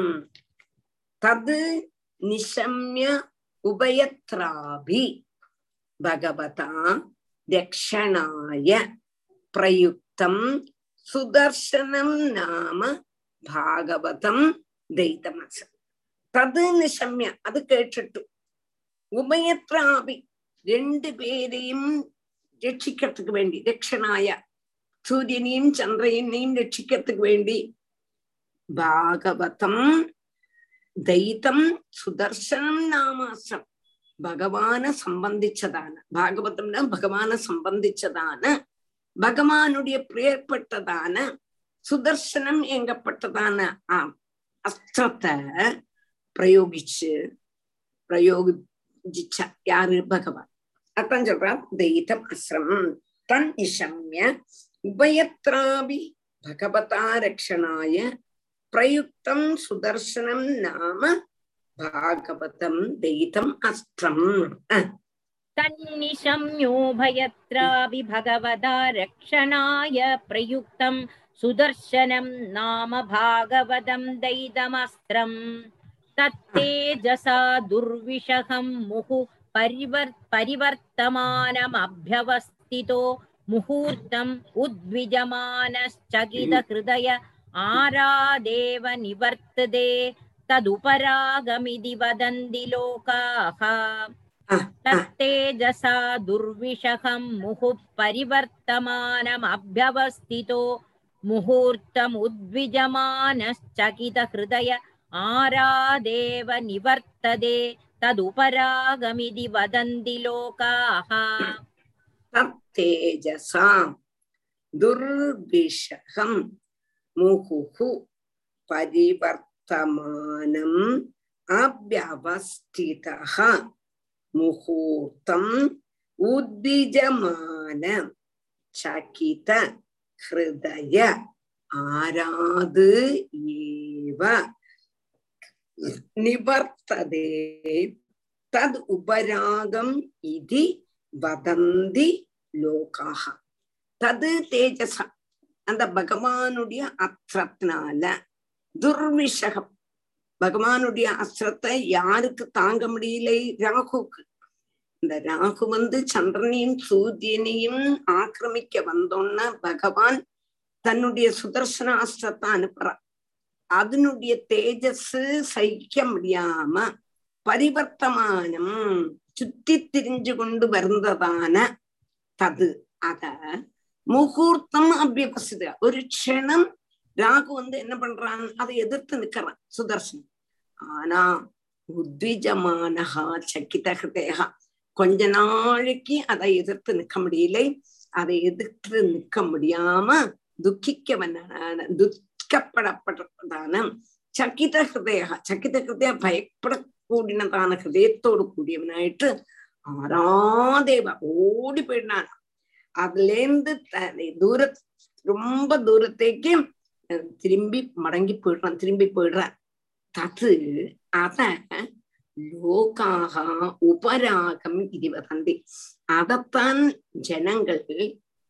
தது நிஷம்ய உபயத்ராபி பகவதா தக்ஷணாய பிரயுக்தம் சுதர்சனம் நாம பாகவதம் தெய்தமச தது நிஷம்ய அது கேட்டுட்டு உபயத்ராபி ரெண்டு பேரையும் ரட்சிக்கிறதுக்கு வேண்டி ரட்சணாய சூரியனையும் சந்திரனையும் ரட்சிக்கிறதுக்கு வேண்டி பாகவதம் தைத்தம் சுதர்சனம் நாமாசம் பகவான சம்பந்திச்சதான பாகவதம்னா பகவான சம்பந்திச்சதான பகவானுடைய பிரியப்பட்டதான சுதர்சனம் எங்கப்பட்டதான அஸ்திரத்தை பிரயோகிச்சு பிரயோகிச்ச யாரு பகவான் அத்தான் சொல்றான் துவைதம் அசிரமம் தன் இஷம்ய உபயத்ராபி பகவதா ரக்ஷனாய பிரயுக்தம் சுதர்சனம் நாம பாகவதம் தெய்தம் அஸ்திரம் தன்னிஷம்யோபயத்ராபி பகவதா ரக்ஷணாய பிரயுக்தம் சுதர்சனம் நாம பாகவதம் தைதமஸ்திரம் தத்தேஜசா துர்விஷகம் முகு परिवर् परिवर्तमानमभ्यवस्थितो मुहूर्तम् उद्विजमानश्चकितहृदय आरादेव निवर्तते तदुपरागमिति वदन्ति लोकाः। तत्तेजसा दुर्विषहं मुहुः परिवर्तमानमभ्यवस्थितो मुहूर्तमुद्विजमानश्चकितहृदय आरादेव निवर्तते। तदुपरागमिति वदन्ति लोकाः तत्तेजसा दुर्विषहं मुहुः परिवर्तमानम् अव्यवस्थितः मुहूर्तम् उद्विजमान चकित हृदय आराद एव நிவர்த்ததே தத் உபராகம் இது வதந்தி லோகாக தது தேஜச அந்த பகவானுடைய அஸ்திரத்தினால துர்விஷகம் பகவானுடைய அஸ்திரத்தை யாருக்கு தாங்க முடியலை ராகுக்கு இந்த ராகு வந்து சந்திரனையும் சூரியனையும் ஆக்கிரமிக்க வந்தோன்ன பகவான் தன்னுடைய சுதர்சன அஸ்திரத்தை அனுப்புறான் அதனுடைய தேஜஸ் சகிக்க முடியாம பரிவர்த்தமானம் சுத்தி திரிஞ்சு கொண்டு வருந்ததான தது. அத முகூர்த்தம் அபியபசித. ஒரு க்ஷணம் ராகு வந்து என்ன பண்றான்? அதை எதிர்த்து நிக்கிறான் சுதர்சன். ஆனா உத்விஜமானஹா சக்கித ஹிருதேகா. கொஞ்ச நாளைக்கு அதை எதிர்த்து நிக்க முடியலை. அதை எதிர்த்து நிக்க முடியாம துக்கிக்கவனான துக்கப்படப்பட்டதான சக்கித ஹிருதயா சக்கித ஹிருதய பயப்படக்கூடினதான ஹிருதயத்தோடு கூடியவனாயிட்டு ஆராதேவ ஓடி போயிடான் அதுல இருந்து தூர ரொம்ப தூரത്തേக்கு திரும்பி மடங்கி போயிடுறான் திரும்பி போயிடுறான் தது அத லோகாக உபராகம் இது அதத்தான் ஜனங்கள்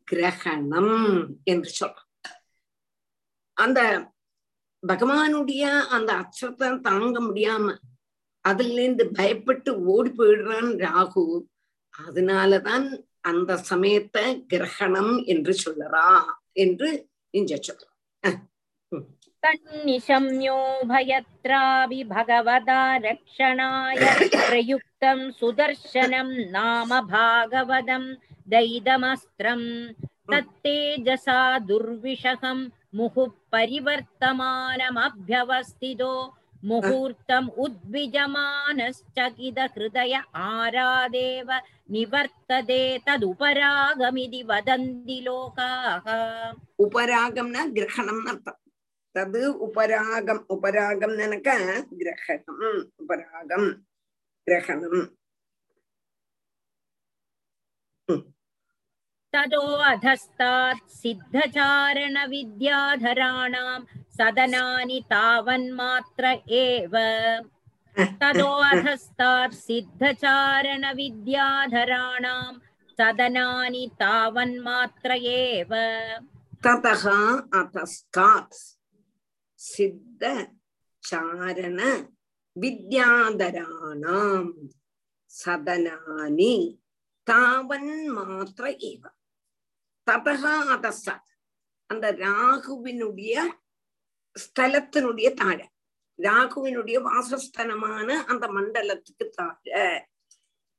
கிரகணம் என்று சொல்றான் அந்த பகவானுடைய அந்த அச்சத்தை தாங்க முடியாம அதுல இருந்து பயப்பட்டு ஓடி போயிடுறான் ராகு அதனாலதான் அந்த சமயத்தை கிரகணம் என்று சொல்லறா என்று இஞ்ச சொல்றான் तन्निशम्योभयत्रापि भगवदा रक्षणाय प्रयुक्तं सुदर्शनं नाम भागवतं दैदमस्त्रम् तत्तेजसा दुर्विषहं मुहुः परिवर्तमानमभ्यवस्थितो मुहूर्तम् उद्विजमानश्चकितहृदय आरादेव निवर्तते तदुपरागमिति वदन्ति लोकाः उपरागम्ना ग्रहणम् अर्थम् तद् उपरागम् उपरागम् ननक ग्रहणम् उपरागम् ग्रहणम् ततो अधस्तात् सिद्धचारणविद्याधराणां सदनानि तावन्मात्र एव ततो अधस्तात् सिद्धचारणविद्याधराणां सदनानि तावन्मात्र एव ततः अधस्तात् सिद्धचारण विद्याधराणां सदनानि तावन्मात्र एव ததகா அதஸ்தாத் அந்த ராகுவினுடைய ஸ்தலத்தினுடைய தாழ. ராகுவினுடைய வாசஸ்தலமான அந்த மண்டலத்துக்கு தாழ.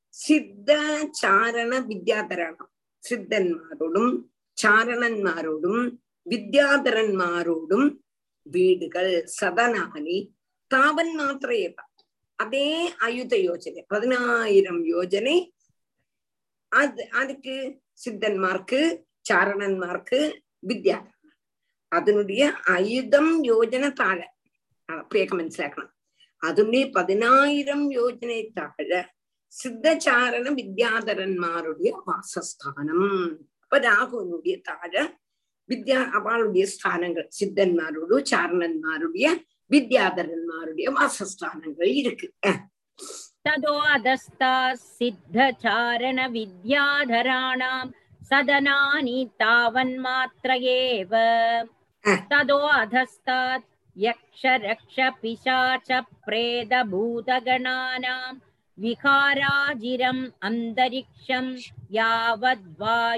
சித்த சாரண வித்யாதரணம். சித்தன்மாரோடும் சாரணன்மாரோடும் வித்யாதரன்மாரோடும் வீடுகள் சதனானி தாவன் மாத்திர அதே அயுத யோஜனை பதினாயிரம் யோஜனை. அது அதுக்கு சித்தன்மார்க்கு ചാരണന്മാർക്ക് വിദ്യ അതിനുടിയ ആയുധം യോജന താഴെ അപ്പയൊക്കെ മനസ്സിലാക്കണം അതിൻ്റെ പതിനായിരം യോജന താഴെ സിദ്ധചാരണ വിദ്യാധരന്മാരുടെ വാസസ്ഥാനം അപ്പൊ രാഘവനുടിയ താഴെ വിദ്യാ അവളുടെ സ്ഥാനങ്ങൾ സിദ്ധന്മാരോട് ചാരണന്മാരുടെ വിദ്യാധരന്മാരുടെ വാസസ്ഥാനങ്ങൾ ഇരിക്കു തതോ അധസ്ഥ സിദ്ധചാരണ വിദ്യാധരാണാം सदनानि तावन्मात्र एव ततो अधस्तात् यक्षरक्षपिशाच प्रेतभूतगणानां विहाराजिरम् अन्तरिक्षं यावद्वायुप्रवादि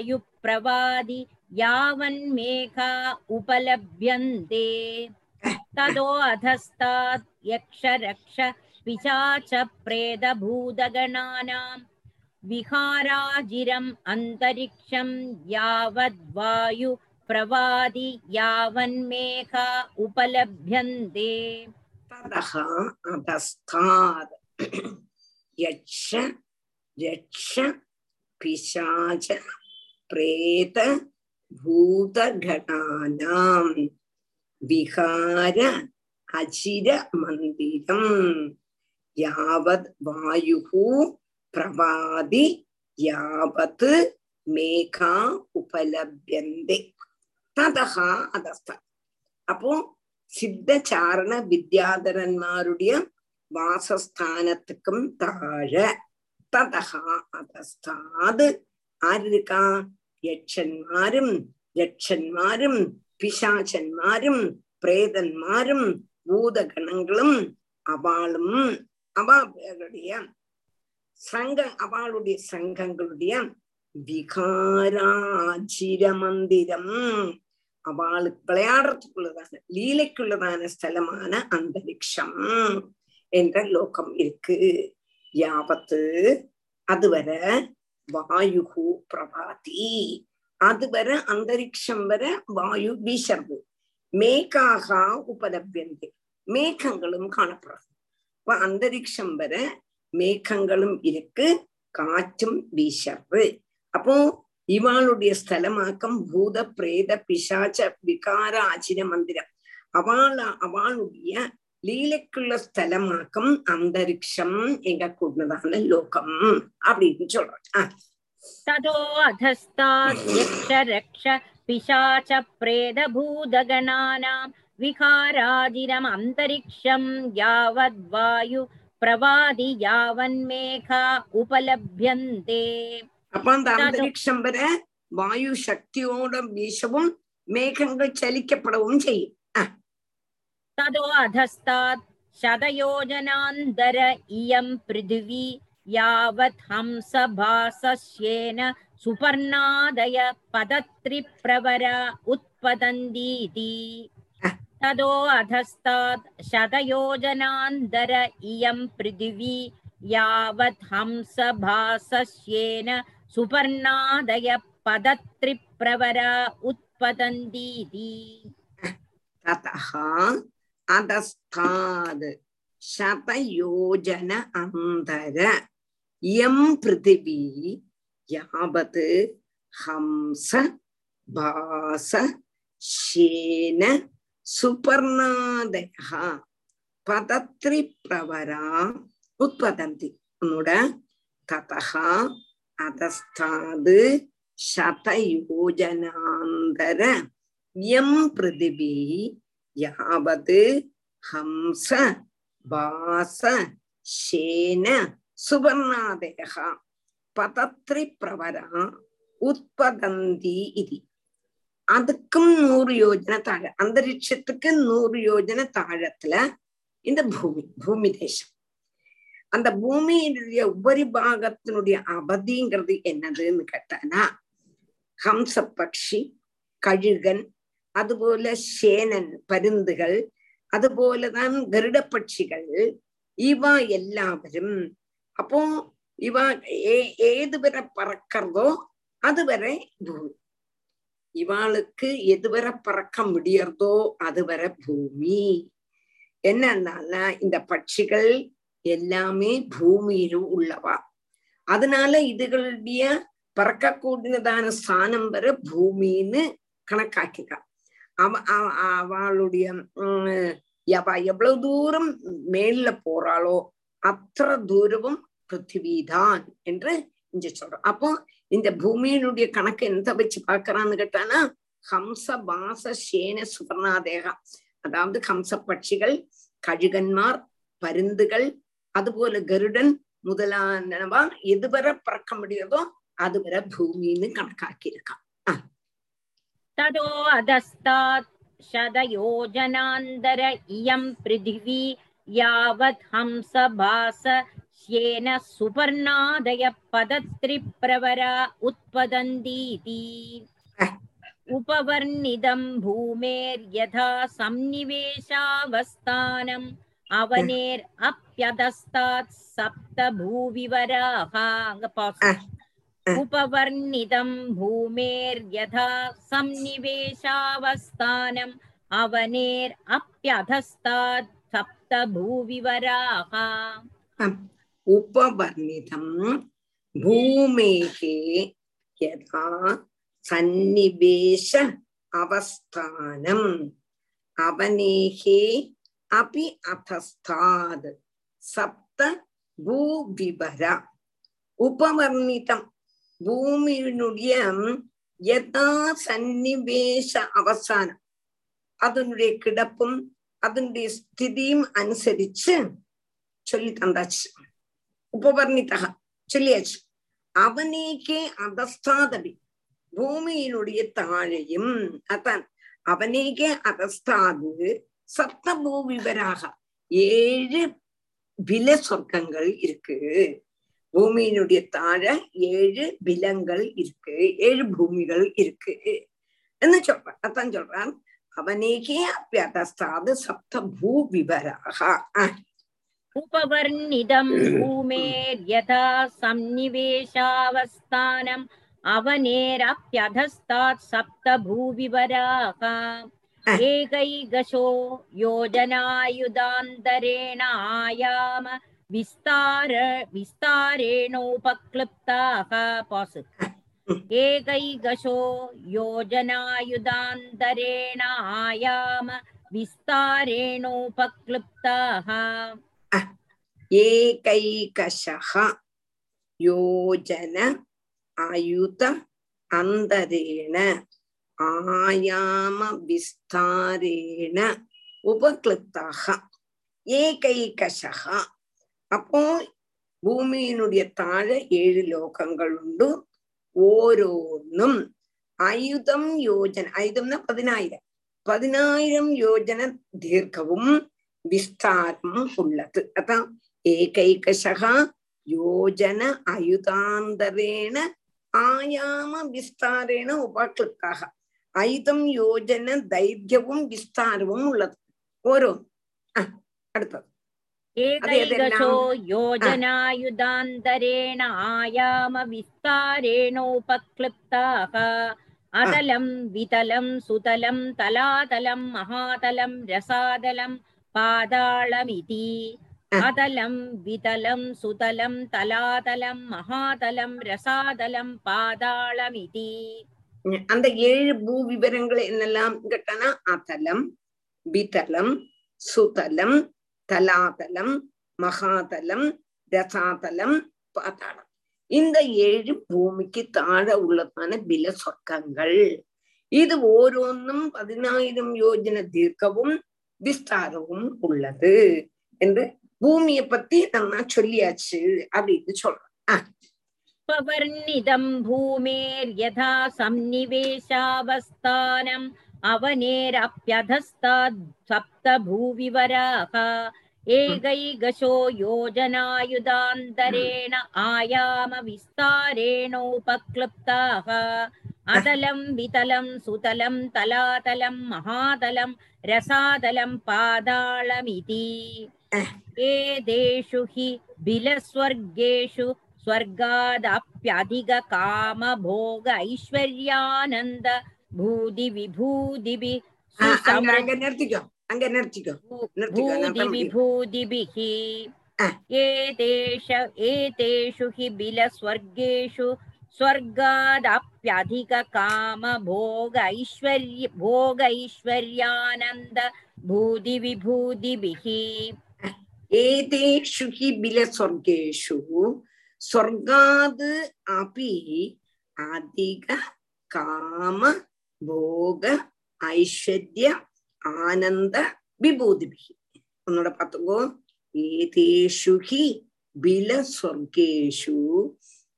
यावन्मेघा उपलभ्यन्ते ततो अधस्तात् यक्षरक्ष पिशाच प्रेतभूतगणानां विहाराजिरम् अन्तरिक्षं यावद्वायु प्रवादि यावन्मेघा उपलभ्यन्ते। ततः अधस्तात् यक्ष यक्ष पिशाच, प्रेत भूतगणानां विहार अचिरमन्दिरम् यावद् वायुः பிரவாதி யாவத் மேகா உபலபியந்தே ததகா அதஸ்தான் அப்போ சித்தச்சாரண வித்யாதரன்மாருடைய வாசஸ்தானத்துக்கும் தாழ ததகா அதஸ்தாது ஆறு இருக்கா யட்சன்மாரும் யட்சன்மாரும் பிசாச்சன்மாரும் பிரேதன்மாரும் பூதகணங்களும் அவாளும் அவளுடைய சங்க அவளுடைய சங்கங்களுடைய விகாராஜிர மந்திரம் அவளுக்கு விளையாடுறதுக்குள்ளதான லீலைக்குள்ளதான ஸ்தலமான அந்தரிக்ஷம் என்ற லோகம் இருக்கு. யாவத்து? அதுவரை வாயு பிரபாதி. அதுவரை அந்தரிக்ஷம் வர வாயு வீசறது மேகாகா உபலபியந்தே. மேகங்களும் காணப்படுறது அப்ப அந்தரிக்ஷம் வர மேகங்களும் இருக்கு காற்றும் வீசறது அப்போ இவாளுடைய ஸ்தலமாக்கம் பூத பிரேத பிசாச்ச விகார ஆச்சிர மந்திரம் அவள அவளுடைய லீலைக்குள்ள ஸ்தலமாக்கம் அந்தரிக்ஷம் எங்க கூடதான லோகம் அப்படின்னு சொல்றேன் ततो अधस्तात् यक्ष रक्ष पिशाच प्रेतभूतगणानां विहाराजिरम् अन्तरिक्षं பிரவாதி யாவன் மேகா உபலபியந்தே அப்ப அந்த அந்தரிக்ஷம் வர வாயு சக்தியோட வீசவும் மேகங்கள் சலிக்கப்படவும் செய்யும் ததோ அதஸ்தாத் சதயோஜனாந்தர இயம் பிருதிவி யாவத் ஹம்ச பாசஸ்யேன சுபர்ணாதய பதத்ரி பிரவர உத்பதந்தீதி तदो अधस्तात् शतयोजनान्तर इयं पृथिवी यावत् हंसभासस्येन सुपर्णादय पदत्रिप्रवरा उत्पतन्तीति ततः अधस्ताद् शतयोजन अन्तर इयं पृथिवी यावत् हंस भास शेन சுபர்ணாதய பதத்ரி பிரவரா உற்பதந்தி உன்னோட ததகா அதஸ்தாது சதயோஜனாந்தர எம் பிருத்திவி யாவது ஹம்ச பாச சேன சுபர்ணாதய பதத்ரி பிரவரா உற்பதந்தி இது அதுக்கும் நூறு யோஜன தாழ அந்தரிக்ஷத்துக்கு நூறு யோஜன தாழத்துல இந்த பூமி பூமி தேசம். அந்த பூமியினுடைய உபரி பாகத்தினுடைய அவதிங்கிறது என்னதுன்னு கேட்டானா ஹம்ச பட்சி கழுகன் அதுபோல சேனன் பருந்துகள் அதுபோலதான் கருட பட்சிகள் இவா எல்லாவரும். அப்போ இவ ஏது வரை பறக்கிறதோ அதுவரை பூமி. இவாளுக்கு எதுவரை பறக்க முடியறதோ அதுவரை பூமி. என்னன்னா இந்த பட்சிகள் எல்லாமே பூமியில உள்ளவா. அதனால இதுகளுடைய பறக்கக்கூடியதான ஸ்தானம் வர பூமின்னு கணக்காக்கிக்கா அவ அவளுடைய உம் அவ எவ்வளவு தூரம் மேல போறாளோ அத்த தூரமும் பிருத்திவிதான் என்று இங்க சொல்றோம் அப்போ இந்த பூமியினுடைய கணக்கு எந்த வச்சு பாக்குறான்னு கேட்டானா ஹம்ச பாச சேன சுபர்ணாதேகா அதாவது ஹம்ச பட்சிகள் கழுகன்மார் பருந்துகள் அதுபோல கருடன் முதலானவா எதுவரை பறக்க முடியுதோ அதுவரை பூமின்னு கணக்காக்கி இருக்கான் ततो अधस्तात् शतयोजनान्तर इयं पृथिवी यावत् हंसभास श्येन सुपर्णादय पदत्रिप्रवरा उत्पतन्तीति उपवर्णितं भूमेर्यथा सन्निवेशावस्थानम् अवनेरप्यधस्तात् सप्त भूविवराः उपवर्णितं भूमेर्यथा सन्निवेशावस्थानम् अवनेरप्यधस्तात् सप्त भूविवराः उपवर्णितं भूमेः यथा सन्निवेश अवस्थानम् अवनेः अपि अधस्तात् सप्त भूविवर उपवर्णितं பூமியினுடைய யதா சன்னிவேஷ அவசானம் அதனுடைய கிடப்பும் அதனுடைய ஸ்திதியும் அனுசரிச்சு சொல்லி தந்தாச்சு உபவர்ணித்தக. சொல்லியாச்சு. அவனேக்கே அதஸ்தாதபி பூமியினுடைய தாழையும் அதான் அவனேக்கே அதஸ்தாது சப்த பூவிவராக ஏழு பில சொர்க்கங்கள் இருக்கு. பூமியினுடைய தாழ ஏழு பிலங்கள் இருக்கு. ஏழு பூமிகள் இருக்கு. என்ன சொல்றான் அதான் சொல்றான். அவனேகே அப்பியதஸ்தாது சப்த उपवर्णितम् भूमेर्यथा संनिवेशावस्थानम् अवनेरप्यधस्तात् सप्त भूविवराः एकैकशो योजनायुधान्तरेण आयाम विस्तार विस्तारेणोपक्लृप्ताः पास् एकैकशो योजनायुधान्तरेण आयाम विस्तारेणोपक्लृप्ताः ஏகைகஷக யோஜன அயுத அந்தரேண ஆயாம விஸ்தாரேண உபக்லித்தாக ஏகைகஷக அப்போ ഭൂമിയിനുടിയ താഴെ ഏഴ് ലോകങ്ങളുണ്ട് ഓരോന്നും ആയുധം യോജന ആയുധം പതിനായിരം പതിനായിരം യോജന ദീർഘവും விஸ்தாரம் உள்ளது. அதான் ஏகைகசகா யோஜன அயுதாந்தரேன ஆயாம விஸ்தாரேன உபாக்கிருத்தாக அயுதம் யோஜன தைரியவும் விஸ்தாரவும் உள்ளது. ஒரு அடுத்தது. योजनायुधान्तरेण आयामविस्तारेणोपक्लृप्ताः अतलं वितलं सुतलं तलातलं महातलं रसातलं பாதாளமிதி. அதலம் விதலம் சுதலம் தலாதலம் மகாதலம் ரசாதலம் பாதாளமிதி. அந்த ஏழு பூ விவரங்கள் என்னெல்லாம் கேட்டனா? அதலம் விதலம் சுதலம் தலாதலம் மகாதலம் ரசாதலம் பாதாளம். இந்த ஏழு பூமிக்கு தாழ உள்ளதான பில சொர்க்கங்கள். இது ஓரோன்னும் பதினாயிரம் யோஜன தீர்க்கவும் விஸ்தாரமும் உள்ளது என்று பூமியை பத்தி நம்ம சொல்லியாச்சு அப்படின்னு சொல்றோம். பவர்ணிதம் பூமேர் யதா சம்னிவேஷாவஸ்தானம் அவனேரப்யதஸ்தாத் சப்த பூவிவராக ஏகைகசோ யோஜனாயுதாந்தரேண ஆயாம விஸ்தாரேணோபக்லுப்தாக அதலம் விதலம் சுதலம் தலாதலம் மகாதலம் ரசாதலம் பாதாளமிதி. ஏதேஷு ஹி பிலஸ்வர்கேஷு ஸ்வர்காதப்பியதிக காம போக ஐஸ்வர்யானந்த பூதி விபூதிபி அங்க நிறுத்திக்கோ அங்க நிறுத்திக்கோ பூதி விபூதிபிஹி ஏதேஷ ஏதேஷு ஹி பிலஸ்வர்கேஷு स्वर्गादप्यधिककामभोग ऐश्वर्य भोग ऐश्वर्यानन्द भूदिविभूदिभिः एतेषु हि बिलस्वर्गेषु स्वर्गाद् अपि अधिक काम भोग ऐश्वर्य आनन्द विभूदिभिः ഒന്നുകൂടെ പാത്തുക്കോ ഏതേഷു ഹി ബില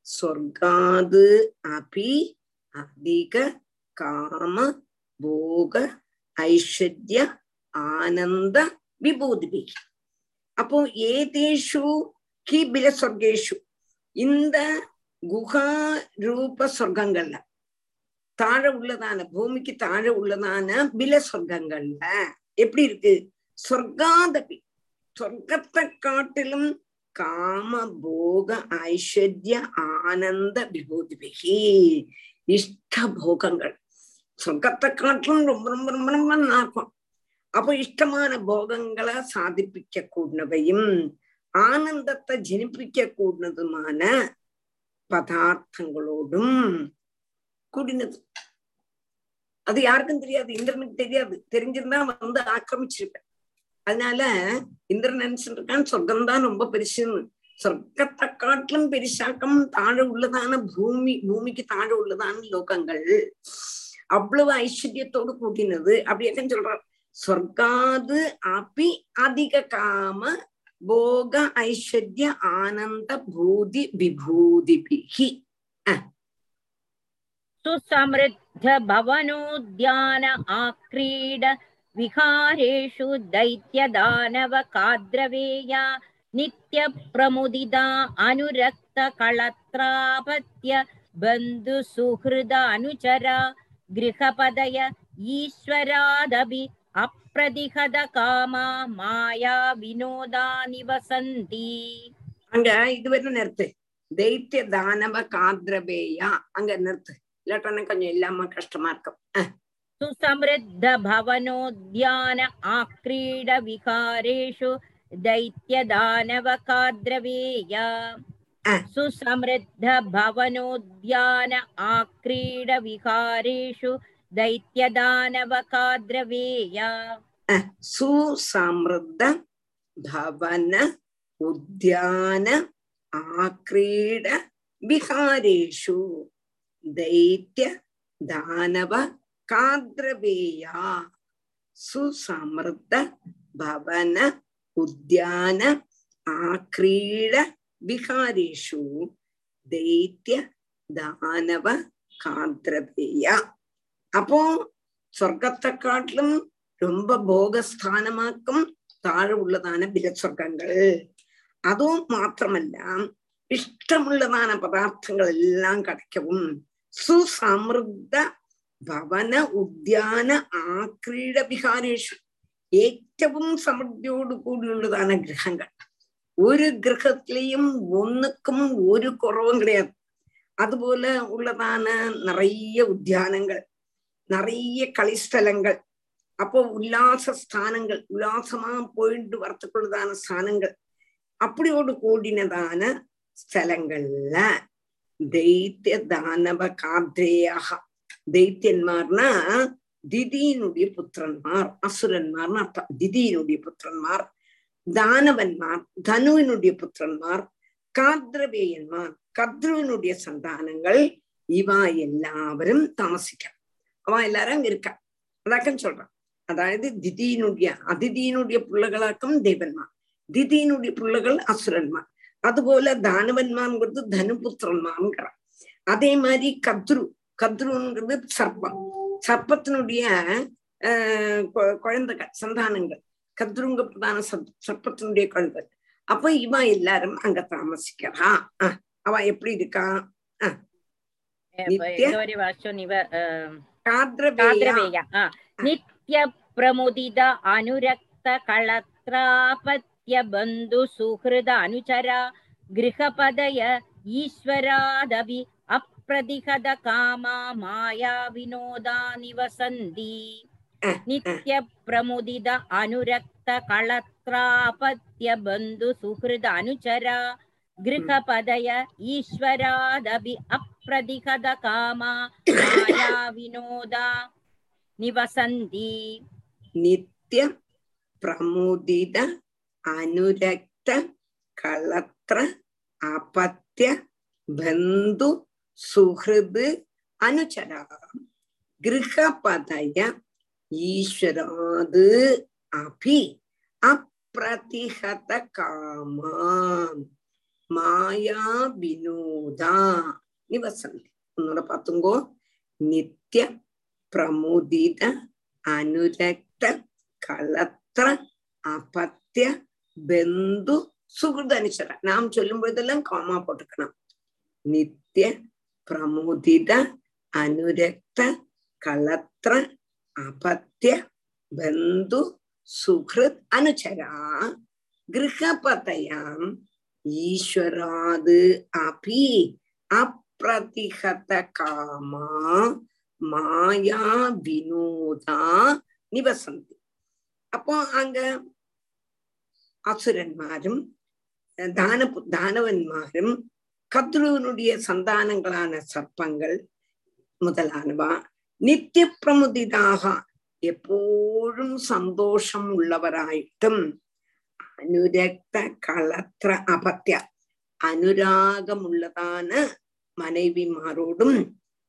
ஸ்வர்காது அபி அதிக காம போக ஐஸ்வர்ய ஆனந்த விபூதிபிகி அப்போ ஏதேஷு ஹி பிலஸ்வர்கேஷு இந்த குஹா ரூப சொர்க்கங்கள்ல தாழ உள்ளதான பூமிக்கு தாழ உள்ளதான பில சொர்க்கங்கள்ல எப்படி இருக்கு? சொர்க்காதபி. சொர்க்கத்தை காட்டிலும் காம போக ஐஸ்வர்ய ஆனந்த விபூதிபிகி இஷ்ட போகங்கள் சொர்க்கத்தை காட்டிலும் ரொம்ப ரொம்ப ரொம்ப ரொம்ப நல்லா அப்போ இஷ்டமான போகங்களை சாதிப்பிக்க கூடினவையும் ஆனந்தத்தை ஜனிப்பிக்க கூடினதுமான பதார்த்தங்களோடும் கூடினது. அது யாருக்கும் தெரியாது இந்திரனுக்கு தெரியாது. தெரிஞ்சிருந்தா வந்து ஆக்கிரமிச்சிருப்பேன். அதனால இந்திரன் நினைச்சுட்டு இருக்கான் சொர்க்கம் தான் ரொம்ப பெருசுன்னு. சொர்க்கத்தை காட்டிலும் பெருசாக்கம் தாழ உள்ளதான பூமி பூமிக்கு தாழ உள்ளதான லோகங்கள். அவ்வளவு ஐஸ்வர்யத்தோடு கூட்டினது அப்படி என்ன சொல்றார். சொர்க்காது அப்பி அதிக காம போக ஐஸ்வர்ய ஆனந்த பூதி விபூதிபிகி சுசமிருத்த பவனோத்யான ஆக்ரீட विहारेषु दैत्यदानव काद्रवेया नित्यप्रमुदिता अनुरक्तकळत्रापत्य बन्धुसुहृद अनुचरा गृहपदय ईश्वरादपि अप्रतिहत कामा माया विनोदा निवसन्ति அங்க இதுவரை நிறுத்து தைத்திய தானவ காத்ரபேயா அங்க நிறுத்து இல்லாட்டா கொஞ்சம் இல்லாம கஷ்டமா இருக்கும் सुसमृद्धभवनोद्यान आक्रीडविहारेषु दैत्यदानवकाद्रवेया सुसमृद्धभवनोद्यान आक्रीडविहारेषु दैत्यदानवकाद्रवेया सुसमृद्ध भवन उद्यान आक्रीड विहारेषु दैत्य दानव ഭവന ഉദ്യാന ആക്രീഡ വിഹാരേഷു ദൈത്യ ദാനവ കാദ്രവേയ സുസമൃദ്ധ ഭവന ഉദ്യാന ആക്രീഡ വിഹാരേഷു ദൈത്യ ദാനവ കാദ്രവേയ அப்போ சொர்க்கத்தை காட்டிலும் ரொம்ப போகஸ்தானமாக்கும் தாழ உள்ளதான பில சொர்க்கங்கள் அதுவும் மாத்திரமல்ல ഇഷ്ടമുള്ളതാന പദാർത്ഥങ്ങൾ എല്ലാം கிடைக்கவும் സുസമൃദ്ധ ഭവന ഉദ്യാന ആക്രീഡ വിഹാരേഷു ഏറ്റവും സമൃദ്ധിയോട് കൂടിയുള്ളതാണ് ഗൃഹങ്ങൾ ഒരു ഗൃഹത്തിലെയും ഒന്നുക്കും ഒരു കുറവും கிடையாது அதுபோல உள்ளதான நிறைய உத்தியானங்கள் நிறைய களிஸ்தலங்கள் அப்போ உல்லாச ஸ்தானங்கள் உல்லாசமா போயிட்டு வரத்துக்குள்ளதான ஸ்தானங்கள் அப்படியோடு கூடினதான ஸ்தலங்கள்ல தைத்திய தானவ காத்ரேயாக தைத்தியன்மார்னா திதியினுடைய புத்திரன்மார் அசுரன்மார்னு அர்த்தம். திதியினுடைய புத்திரன்மார் தானவன்மார் தனுவினுடைய புத்திரன்மார் காத்ரவேயன்மார் கத்ருவினுடைய சந்தானங்கள் இவா எல்லாவரும் தாமசிக்க அவன் எல்லாரும் அங்க இருக்கா? அதாக்கம் சொல்றான். அதாவது திதியினுடைய அதிதியினுடைய பிள்ளைகளாக்கும் தேவன்மார். திதியினுடைய பிள்ளைகள் அசுரன்மார். அதுபோல தானவன்மான்ங்கிறது தனுபுத்திரன்மான்ங்கிறான் அதே மாதிரி கத்ரு கத்ருங்கிறது சர்ப்பம். சர்ப்பத்தினுடைய குழந்தைகள் சந்தானங்கள். கத்ருங்க பிரதான சர்ப்பத்தினுடைய குழந்தை அப்ப இவன் எல்லாரும் அங்க தாமசிக்கிறா. அவ எப்படி இருக்கா? நித்ய பிரமுதித அனுரக்த களத்ராபத்ய பந்து சுஹிருத அனுச்சரா கிரகபதய ஈஸ்வராதபி அப்பிரதிகத காமா மாயா வினோதா நிவசந்தி. நித்ய பிரமுதித அனுரக்த களத்ராபத்ய பந்து சுஹிருத அனுச்சரா கிரகபதய ஈஸ்வராதபி அப்பிரதிகத காமா மாயா வினோதா நிவசந்தி நித்ய பிரமுதித அனுரக்த களத்ர அபத்ய பந்து சுஹிருது அனுச்சரா கிரகபதய ஈஸ்வராது அபி அப்பிரதிகத காமா மாயா வினோதா நிவசந்தி ஒன்னோட பாத்துங்கோ நித்ய பிரமுதித அனுரக்த களத்திர அபத்திய பெந்து சுகிருத அனுச்சர நாம் சொல்லும் பொழுதெல்லாம் காமா போட்டுக்கணும் நித்ய பிரமுதித அனுரக்த களத்திர அபத்திய பந்து சுகிருத் அனுச்சரா கிரகபதயாம் ஈஸ்வராது அபி அப்பிரதிகத காமா மாயா வினோதா நிவசந்தி அப்போ அங்க அசுரன்மாரும் தான தானவன்மாரும் கத்ருவனுடைய சந்தானங்களான சர்ப்பங்கள் முதலானவா நித்திய பிரமுதிதாக എപ്പോഴും സന്തോഷം ഉള്ളവരായിട്ടും അനുരക്ത കളത്ര അപത്യ അനുരാഗമുള്ളതാണ് മനവിമാരോടും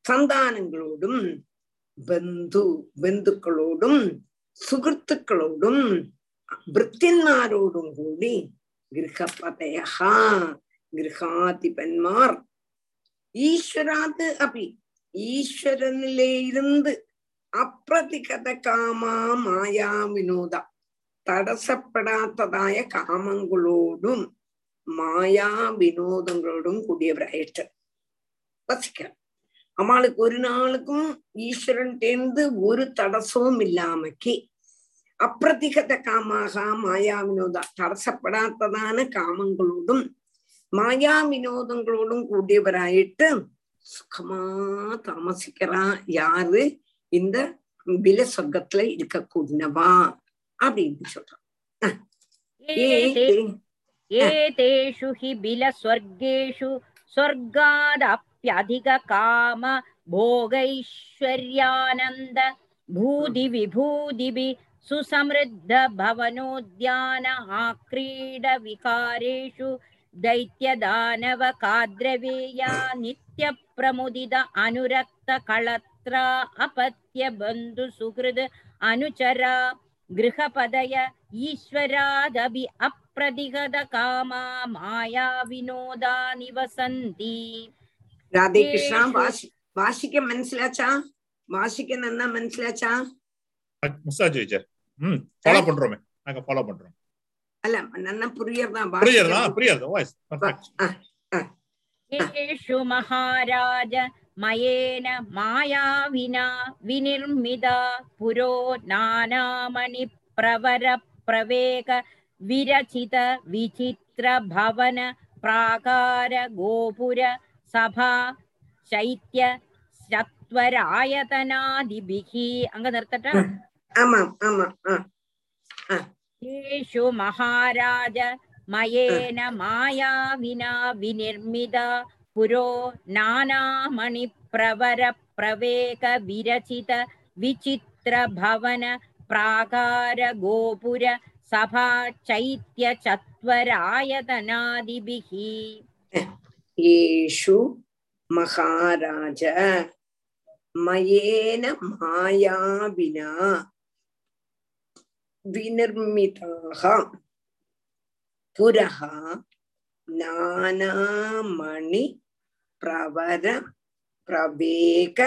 സന്താനങ്ങളോടും ബന്ധു ബന്ധുക്കളോടും സുഹൃത്തുക്കളോടും ഭൃത്യന്മാരോടും കൂടി ഗൃഹപതയ ഗൃഹാധിപന്മാർ ഈശ്വരാത് അപി ഈശ്വരനിലെ ഇരുന്ന് അപ്രതികത കാമാ മായാ വിനോദ തടസ്സപ്പെടാത്തതായ കാമങ്ങളോടും മായാ വിനോദങ്ങളോടും കൂടിയവരായിട്ട് வசிக்கிறார் அவளுக்கு ஒரு நாளுக்கும் ஈஸ்வரன் தேர்ந்து ஒரு தடசமும் இல்லாமக்கி அப்பிரதிகத காமாக மாயா வினோதா தடசப்படாததான മായാ വിനോദങ്ങളോടും കൂടിയവരായിട്ട് சுகமா தாமசிக்கிறா. யாரு? இந்த வில சொர்க்கத்துல இருக்க கூடினவா அப்படின்னு சொல்றான். ஏதேஷு ஹி பில ஸ்வர்கேஷு ஸ்வர்காதப்யதிக காம போகைஸ்வர்யானந்த. பூதி விபூதிபி சுசமிருத்த பவனோத்யான ஆக்ரீட விகாரேஷு. दैत्यदानवकाद्रवेया नित्यप्रमुदित अनुरक्तकळत्रा अपत्यबन्धुसुहृद अनुचरा गृहपदय ईश्वरादभि अप्रतिगतकामा माया विनोदा निवसन्ति രാധേ കൃഷ്ണ വാശിക്ക് മനസ്സിലാച്ചാ വാശിക്ക് നന്നാ മനസ്സിലാച്ചാ മസാജ് ചോദിച്ചാ ഫോളോ പണ്ടോമേ ഫോളോ പണ്ടോമേ ಅಲ್ಲ ನನ್ನ ಪ್ರಿಯರ್ದೇಷು ಮಹಾರಾಜ ಮಯೇನ ಮಾಯಾ ವಿನಾ ವಿನಿರ್ಮಿತ ಪುರೋ ನಾನಾಮಣಿ ಪ್ರವರ ಪ್ರವೇಗ ವಿರಚಿತ ವಿಚಿತ್ರ ಭವನ ಪ್ರಾಕಾರ ಗೋಪುರ ಸಭಾ ಶೈತ್ಯ ಸತ್ವರಾಯತನಾದಿಭಿಹಿ ಅಂಗ ನಿರ್ತಟ ಆಮಾಂ ಆಮಾಂ येषु महाराज मयेन माया विना विनिर्मिता पुरो नानामणिप्रवरप्रवेकविरचित विचित्रभवन प्राकार गोपुर सभा चैत्यचत्वरायतनादिभिः येषु महाराज मयेन माया विना விநிர்மிதாக புரக நானாமணி பிரவர பிரவேக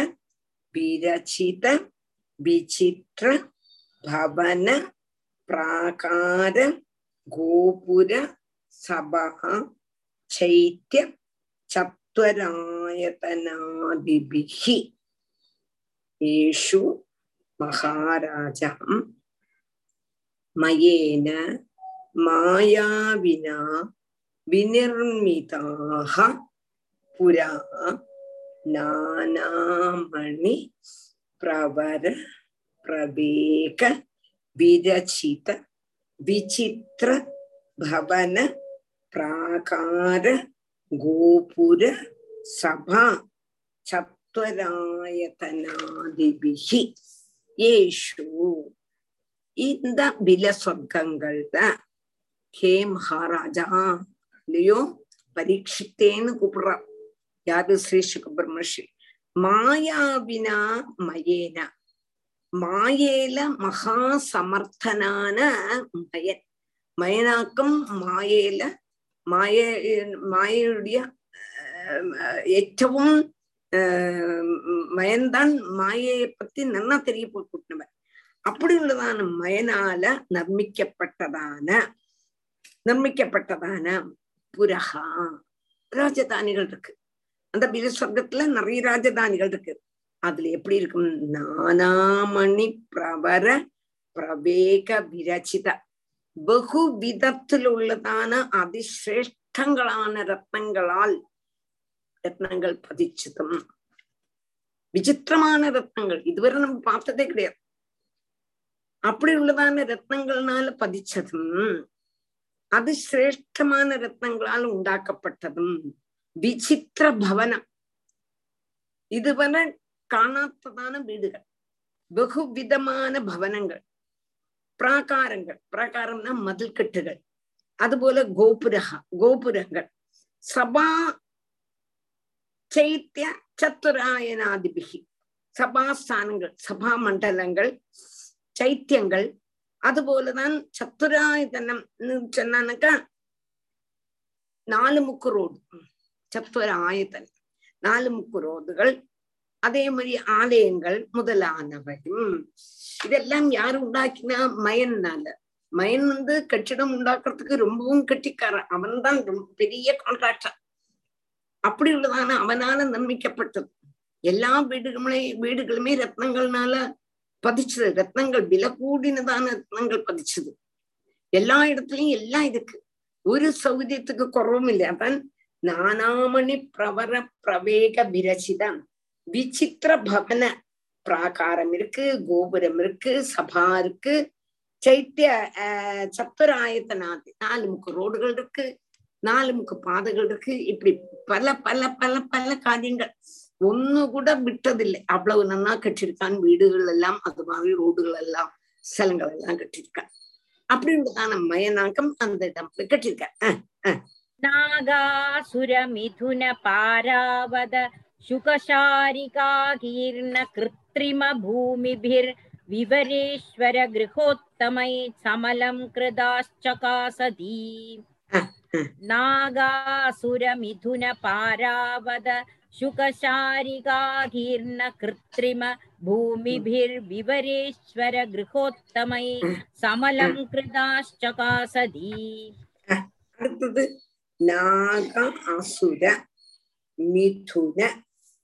விரச்சித விசித்திர பவன பிராகார கோபுர சபா சைத்திய சத்வராயதனாதிபிகி ஏஷு மகாராஜாம் மயேன மாயாவினா வினிர்மிதாக புரா நானாமணி பிரவர பிரவேக விரச்சித விசித்திர பவன பிராகார கோபுர சபா சத்வராயதனாதிபிகி ஏஷு இந்த வில சொர்க்கங்கள் தான் ஹே மகாராஜா இல்லையோ பரீட்சித்தேன்னு கூப்பிடுறான் யாரு? ஸ்ரீ சுகபிரமர்ஷி மாயாவினா மயேனா. மாயேல மகா சமர்த்தனான மயன். மயனாக்கம் மாயேல. மாய மாயனுடைய ஏற்றவும் மயன்தான். மாயையை பத்தி நல்லா தெரிய போட்டுனவன் அப்படி உள்ளதான மயனால நர்மிக்கப்பட்டதான நிர்மிக்கப்பட்டதான புரகா ராஜதானிகள் இருக்கு. அந்த பிர நிறைய ராஜதானிகள் இருக்கு. அதுல எப்படி இருக்கும்? நானாமணி பிரபர பிரவேக விரச்சித. பகு விதத்தில் உள்ளதான அதிசிரேஷ்டங்களான ரத்னங்களால் ரத்னங்கள் பதிச்சதும். விசித்திரமான ரத்னங்கள். இதுவரை நம்ம பார்த்ததே கிடையாது. அப்படியுள்ளதான ரத்னங்கள்னால பதிச்சதும் அது சிரேஷ்டமான ரத்னங்களால் உண்டாக்கப்பட்டதும் விசித்திர பவனம். இதுவரை காணாத்ததான வீடுகள் பகுவிதமான பவனங்கள் பிராகாரங்கள். பிராகாரம்னா மதில் கட்டுகள் அதுபோல கோபுரக கோபுரங்கள். சபா சைத்திய சத்துராயனாதிபிகி சபாஸ்தானங்கள் சபா மண்டலங்கள் சைத்தியங்கள் அதுபோலதான் சத்துராயதனம் சொன்னானாக்கா நாலு முக்கு ரோடு சத்துராயத்தன் நாலு முக்கு ரோடுகள் அதே மாதிரி ஆலயங்கள் முதலானவையும் இதெல்லாம் யாரு உண்டாக்கினா மயன்னால மயன் வந்து கட்டிடம் உண்டாக்குறதுக்கு ரொம்பவும் கட்டிக்காரன் அவன் தான் பெரிய கான்ட்ராக்டர் அப்படி உள்ளதான அவனால நம்பிக்கப்பட்டது எல்லா வீடுகளுமே வீடுகளுமே ரத்னங்கள்னால பதிச்சது. ரத்னங்கள் விலை கூடினதான ரத்னங்கள் பதிச்சது. எல்லா இடத்துலயும் எல்லாம் இருக்கு. ஒரு சௌகரியத்துக்கு குறவும் இல்லை. அவன் நானாமணி பிரவர பிரவேக விரசிதான். விசித்திர பவன பிராகாரம் இருக்கு கோபுரம் இருக்கு சபா இருக்கு. சைத்திய சத்துராயத்தனாதி நாலு முக்கு ரோடுகள் இருக்கு. நாலு முக்கு பாதைகள் இருக்கு. இப்படி பல பல பல பல காரியங்கள். ഒന്നുകൂടെ വിട്ടതില്ല അവളവ് നന്നാ കെട്ടിരിക്കാൻ വീടുകളിലെല്ലാം അതുമാതിരി റോഡുകളെല്ലാം സ്ഥലങ്ങളെல்லாம் கட்டியிருக்கான் அப்படின்றதான மயனாக்கம் அந்த இடம்ல கட்டியிருக்கார் நாகாசுரமிதுன பாராவத சுகசாரிகாகீர்ண கிருத்ரிம பூமிபிர் விவரேஸ்வர கிரகோத்தமை சமலம் கிருதாச்சகாசதி நாகாசுரமிதுன பாராவத शुकशारिकाकीर्ण कृत्रिम भूमिभिर्विवरेश्वर गृहोत्तमै समलं कृदाश्चकासती அடுத்தது நாக அசுர மிதுன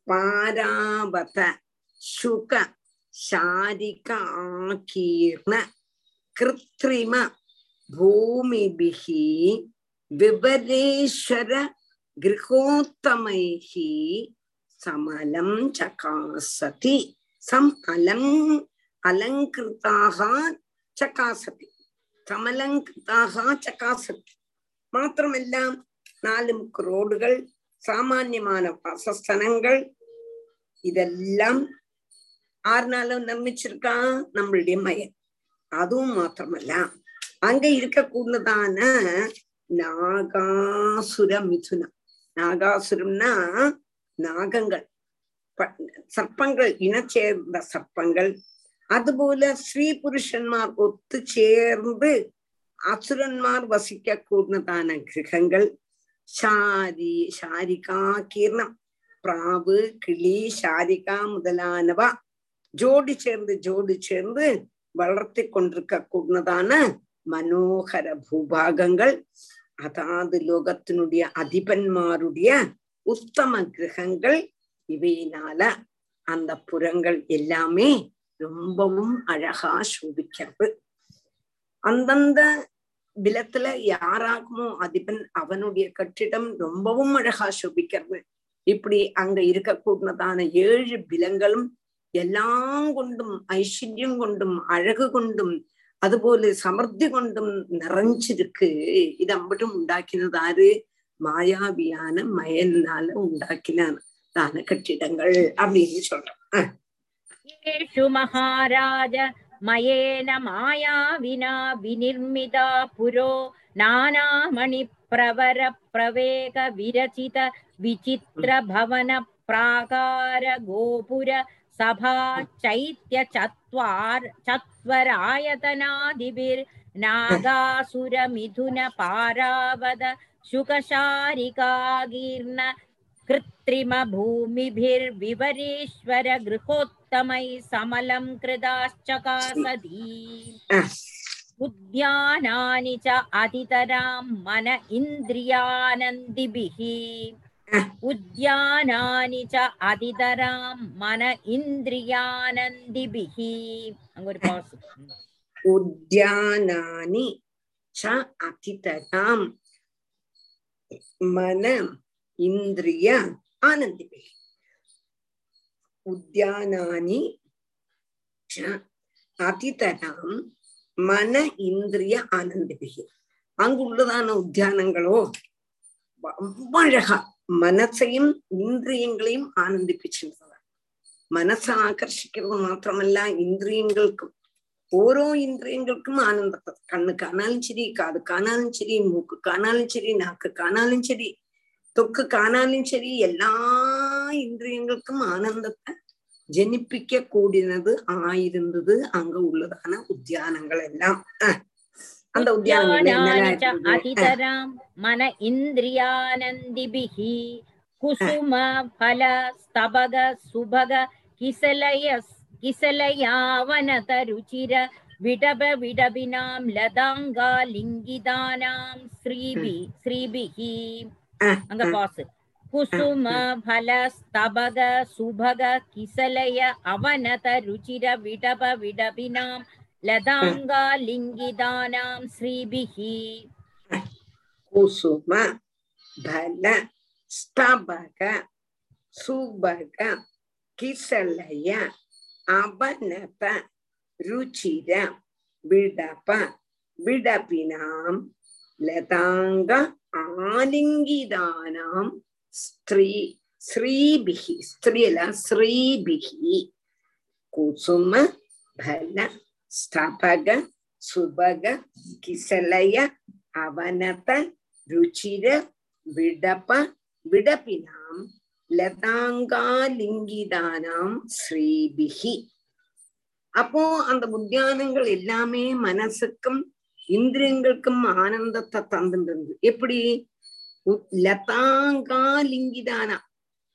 பாராவத சுக சாரிக ஆகீர்ண கிருத்ரிம பூமிபிகி விபரேஸ்வர கிரகோத்தமைஹ சமலம் சகாசதி. சம் அலம் அலங்கிருத்தாக சகாசதி. சமலங்கிருத்தாக சகாசதி. மாத்திரமெல்லாம் நாலு முக்கு ரோடுகள் சாமான்யமான வாசஸ்தனங்கள். இதெல்லாம் ஆறுனாலும் நிர்மிச்சிருக்கா நம்மளுடைய மயன். அதுவும் மாத்திரமல்ல. அங்க இருக்கக்கூடதான நாகாசுர மிதுனம் நாகாசுரம்னா நாகங்கள். சர்ப்பங்கள் இனச்சேர்ந்த சர்ப்பங்கள். அதுபோல ஸ்ரீ புருஷன்மார் ஒத்து சேர்ந்து அசுரன்மார் வசிக்க கூடதான கிரகங்கள். ஷாரி ஷாரிகா கீர்ணம் பிராவு கிளி ஷாரிகா முதலானவ. ஜோடி சேர்ந்து ஜோடி சேர்ந்து வளர்த்தி கொண்டிருக்க கூடதான மனோகர பூபாகங்கள். அதாவது லோகத்தினுடைய அதிபன்மாருடைய உத்தம கிரகங்கள் இவையினால அந்த புறங்கள் எல்லாமே ரொம்பவும் அழகா சோபிக்கிறது. அந்தந்த விலத்துல யாராகுமோ அதிபன் அவனுடைய கட்டிடம் ரொம்பவும் அழகா சோபிக்கிறது. இப்படி அங்க இருக்கக்கூடதான ஏழு பிலங்களும் எல்லாம் கொண்டும் ஐஸ்வர்யம் கொண்டும் அழகு கொண்டும் അതുപോലെ സമൃദ്ധി കൊണ്ടും നിറഞ്ഞിരിക്ക് ഇത് അമ്പട്ടും ഉണ്ടാക്കുന്നത് ആര് മായാവിയാണ് മയനാല ഉണ്ടാക്കിനാണ് ദാന കെട്ടിടങ്ങൾ அப்படின்னு മഹാരാജ മയേന മായാവിനാ വിനിർമ്മിത പുരോ നാനാമണി പ്രവര പ്രവേഗ വിരചിത വിചിത്ര ഭവന പ്രാകാര ഗോപുര सभा चैत्य चत्वार चत्वरायतनादिभिर्नागासुरमिथुन पारावद शुकशारिकागीर्ण कृत्रिमभूमिभिर्विवरेश्वर गृहोत्तमै समलं कृदाश्चकासदी। उद्यानानि च अतितरां मन इन्द्रियानन्दिभिः। உத்யானானி ச அதிதராம் மன இந்திரியானந்திபிஹி. அங்க ஒரு பாஸ் உத்யானானி ச அதிதராம் மன இந்திரிய ஆனந்திபிஹி. உத்யானானி ச அதிதராம் மன இந்திரிய ஆனந்திபிகி அங்குள்ளதான உத்தியானங்களோ ரொம்ப அழகா മനസ്സയും ഇന്ദ്രിയങ്ങളെയും ആനന്ദിപ്പിച്ചിരുന്നത് മനസ്സ് ആകർഷിക്കുന്നത് മാത്രമല്ല ഇന്ദ്രിയങ്ങൾക്കും ഓരോ ഇന്ദ്രിയങ്ങൾക്കും ആനന്ദത്തെ കണ്ണ് കാണാലും ശരി കാത് കാണാലും ശരി മൂക്ക് കാണാലും ശരി നാക്ക് കാണാലും ശരി തൊക്ക് കാണാലും ശരി എല്ലാ ഇന്ദ്രിയങ്ങൾക്കും ആനന്ദത്തെ ജനിപ്പിക്ക കൂടിനത് ആയിരുന്നത് அங்க உள்ளதான உத்தியானங்கள் எல்லாம் அந்த அதிதராம் மன இந்திரியானந்திபிஹி குசும பல ஸ்தபக சுபக கிசலய கிசலயாவனத ருச்சிர விடப விடபினாம் லதாங்கா லிங்கிதானாம் ஸ்ரீபி ஸ்ரீபிஹி. அங்க பாஸ் குசும பல ஸ்தபக சுபக கிசலய அவனத ருச்சிர விடப விடபினாம் லதாங்கா லிங்கிதானாம் ஸ்ரீபிஹி குசும பல ஸ்தபக சுபக கிசலய அவனத ருச்சிர விடப விடபினாம் லதாங்க ஆலிங்கிதானாம் ஸ்திரீ ஸ்ரீபிகி ஸ்திரீல ஸ்ரீபிகி குசும பல ஸ்தபக சுபக கிசலய அவனத ருச்சிர விடப விடபினாம் லதாங்காலிங்கிதானாம் ஸ்ரீபிகி. அப்போ அந்த உத்தியானங்கள் எல்லாமே மனசுக்கும் இந்திரியங்களுக்கும் ஆனந்தத்தை தந்துட்டு எப்படி? லதாங்காலிங்கிதானா?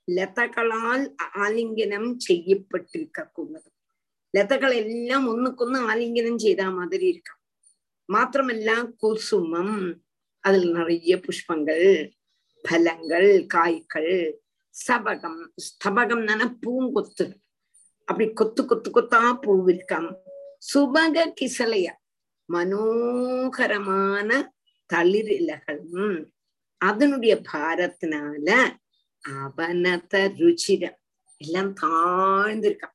லதகளால் ஆலிங்கனம் செய்யப்பட்டிருக்க கூடாது லதகள் எல்லாம் ஒண்ணுக்கொன்னு ஆலிங்கனம் செய்த மாதிரி இருக்கும் மாத்திரமல்ல குசுமம் அதுல நிறைய புஷ்பங்கள் பலங்கள் காய்கள் சபகம் ஸ்தபகம்னா பூங்கொத்து அப்படி கொத்து கொத்து கொத்தா பூ இருக்காம் சுபக கிசலைய மனோகரமான தளிர் இலைகளும் அதனுடைய பாரத்தினால அவனத ருச்சிரம் எல்லாம் தாழ்ந்திருக்கான்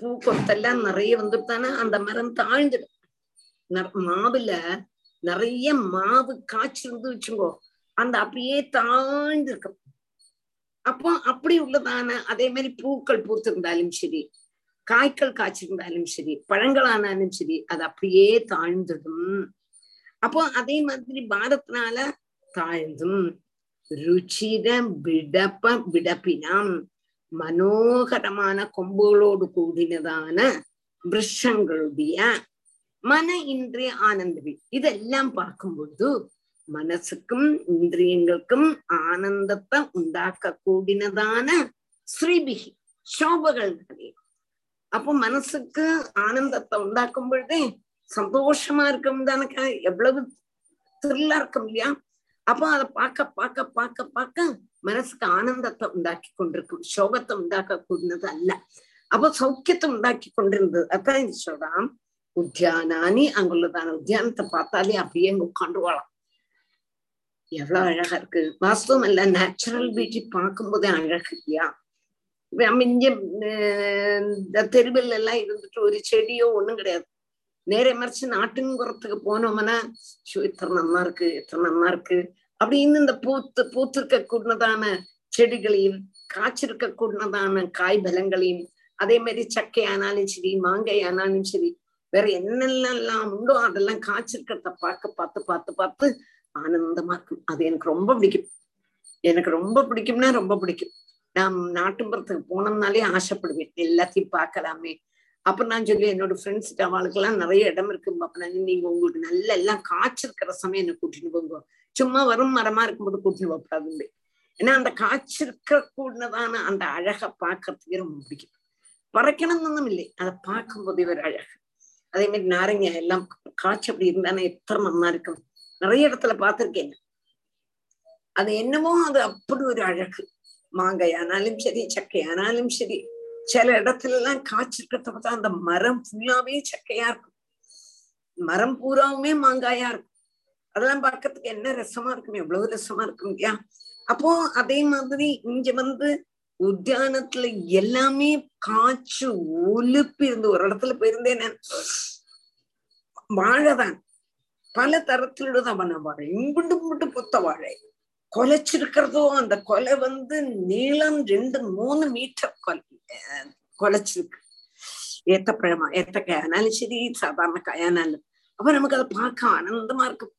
பூ கொத்தெல்லாம் நிறைய வந்துட்டானா அந்த மரம் தாழ்ந்துடும். மாவுல நிறைய மாவு காய்ச்சிருந்து வச்சுங்கோ அந்த அப்படியே தாழ்ந்து இருக்கும் அப்போ அப்படி உள்ளதான அதே மாதிரி பூக்கள் பூத்திருந்தாலும் சரி காய்கள் காய்ச்சிருந்தாலும் சரி பழங்களானாலும் சரி அது அப்படியே தாழ்ந்ததும் அப்போ அதே மாதிரி பாரத்தினால தாழ்ந்தும். ருச்சிர விடப்ப விடப்பினாம். மனோகரமான கொம்புகளோடு கூடினதான விருஷங்களுடைய மன இன்றைய ஆனந்தவி இதெல்லாம் பார்க்கும் பொழுது மனசுக்கும் இந்திரியங்களுக்கும் ஆனந்தத்தை உண்டாக்க கூடினதான ஸ்ரீபிகி சோபகள் நிறைய அப்போ மனசுக்கு ஆனந்தத்தை உண்டாக்கும் பொழுதே சந்தோஷமா இருக்கும் தானக்கா? எவ்வளவு த்ரில்லா இருக்கும் இல்லையா? அப்போ அதை பார்க்க பார்க்க பார்க்க பார்க்க மனசுக்கு ஆனந்தத்தை உண்டாக்கி கொண்டிருக்கும். சோகத்தை உண்டாக்க கூடினது அல்ல. அப்போ சௌக்கியத்தை உண்டாக்கி கொண்டிருந்தது. அதான் சொல்றான். உத்தியானானி அங்குள்ளதான உத்தியானத்தை பார்த்தாலே அப்படியே அங்க உட்காந்துருவாளாம் எவ்வளவு அழகா இருக்கு. வாஸ்தவம் இல்ல நேச்சுரல் பியூட்டி பார்க்கும்போதே அழகு இல்லையா? நம்ம இங்க இந்த தெருவில் எல்லாம் இருந்துட்டு ஒரு செடியோ ஒண்ணும் கிடையாது. நேരെ மறைச்சு நாட்டுங்குறத்துக்கு போனோம்னா ஷோ இத்தனை நன்னா இருக்கு இத்தனை நன்னா இருக்கு. அப்படின்னு இந்த பூத்து பூத்திருக்க கூடதான செடிகளையும் காய்ச்சிருக்க கூடதான காய் பலங்களையும் அதே மாதிரி சக்கை ஆனாலும் சரி மாங்காய் ஆனாலும் சரி வேற என்னெல்லாம் உண்டோ அதெல்லாம் காய்ச்சிருக்கிறத பார்க்க பார்த்து பார்த்து பார்த்து ஆனந்தமா இருக்கும். அது எனக்கு ரொம்ப பிடிக்கும். எனக்கு ரொம்ப பிடிக்கும்னா ரொம்ப பிடிக்கும். நான் நாட்டுப்புறத்துக்கு போனோம்னாலே ஆசைப்படுவேன். எல்லாத்தையும் பார்க்கலாமே. அப்ப நான் சொல்லி என்னோட ஃப்ரெண்ட்ஸ் அவளுக்கு எல்லாம் நிறைய இடம் இருக்கு. அப்ப நான் நீங்க உங்களுக்கு நல்ல எல்லாம் காய்ச்சிருக்கிற சமயம் என்ன கூட்டிட்டு போங்க. சும்மா வரும் மரமா இருக்கும்போது கூட்டிட்டு போகாது ஏன்னா அந்த காய்ச்சிருக்க கூடதான அந்த அழகை பார்க்கறதுக்கே ரொம்ப பிடிக்கும். பறக்கணும்னு இல்லை. அதை பார்க்கும்போது ஒரு அழகு. அதே மாதிரி நாரங்க எல்லாம் காய்ச்சி அப்படி இருந்தானே எத்தனை நல்லா இருக்கும். நிறைய இடத்துல பார்த்திருக்கேன். அது என்னமோ அது அப்படி ஒரு அழகு. மாங்காயானாலும் சரி சக்கையானாலும் சரி சில இடத்துல எல்லாம் காய்ச்சிருக்கிறத பார்த்தா அந்த மரம் ஃபுல்லாவே சக்கையா இருக்கும். மரம் பூராவுமே மாங்காயா இருக்கும். அதெல்லாம் பார்க்கறதுக்கு என்ன ரசமா இருக்கும்? எவ்வளவு ரசமா இருக்கும் இல்லையா? அப்போ அதே மாதிரி இங்க வந்து உத்தியானத்துல எல்லாமே காய்ச்சி ஒலுப்பி இருந்து ஒரு இடத்துல போயிருந்தேன் நான். வாழைதான். பல தரத்திலுள்ளதான் வாழை. இம்புண்டு இம்புண்டு புத்த வாழை. கொலைச்சிருக்கிறதோ அந்த கொலை வந்து நீளம் ரெண்டு மூணு மீட்டர் கொலை கொலைச்சிருக்கு. ஏத்த பழமா ஏத்த காயானாலும் சரி சாதாரண காயானாலும் அப்ப நமக்கு அதை பார்க்க ஆனந்தமா இருக்கும்.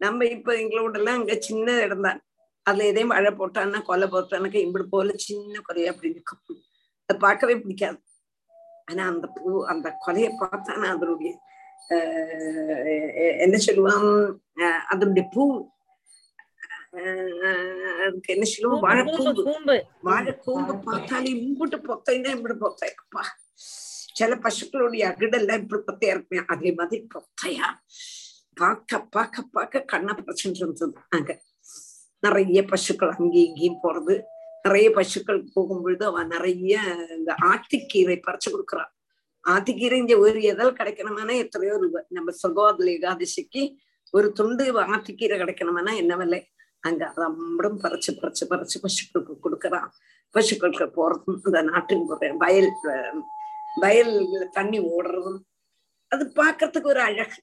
நம்ம இப்ப எங்களோட எல்லாம் அங்க சின்ன இடம் தான். அதுல எதையும் மழை போட்டான்னா கொலை போட்டானாக்கா இப்படி போல சின்ன கொலையா அப்படி இருக்கும். அது பார்க்கவே பிடிக்காது. ஆனா அந்த பூ அந்த கொலையை பார்த்தானா அதனுடைய என்ன சொல்லுவான் அதனுடைய பூ அதுக்கு என்ன சொல்லுவோம் வாழைக்கூம்பு வாழைக்கூம்பு பார்த்தாலே இம்பிட்டு பொத்தைன்னா இப்படி பொத்தையப்பா சில பசுக்களுடைய அகிடெல்லாம் இப்படி பொத்தையா இருக்குமே. அதே மாதிரி பொத்தையா. பார்க்க பார்க்க பார்க்க கண்ணை பிரச்சனை இருந்தது அங்க. நிறைய பசுக்கள் அங்கேயும் இங்கேயும் போறது. நிறைய பசுக்கள் போகும்பொழுது அவன் நிறைய இந்த ஆட்டுக்கீரை பறிச்சு கொடுக்குறான் ஆட்டுக்கீரை இங்க ஒரு எதால் கிடைக்கணுமானா எத்தனையோ ரூபாய் நம்ம சகோதர ஏகாதசிக்கு ஒரு துண்டு ஆட்டுக்கீரை கிடைக்கணுமானா என்ன அங்க ரொம்ப பறிச்சு பறிச்சு பறிச்சு பசுக்களுக்கு கொடுக்குறான் பசுக்களுக்கு போறதும் இந்த நாட்டின் வயல் வயல்ல தண்ணி ஓடுறதும். அது பாக்குறதுக்கு ஒரு அழகு.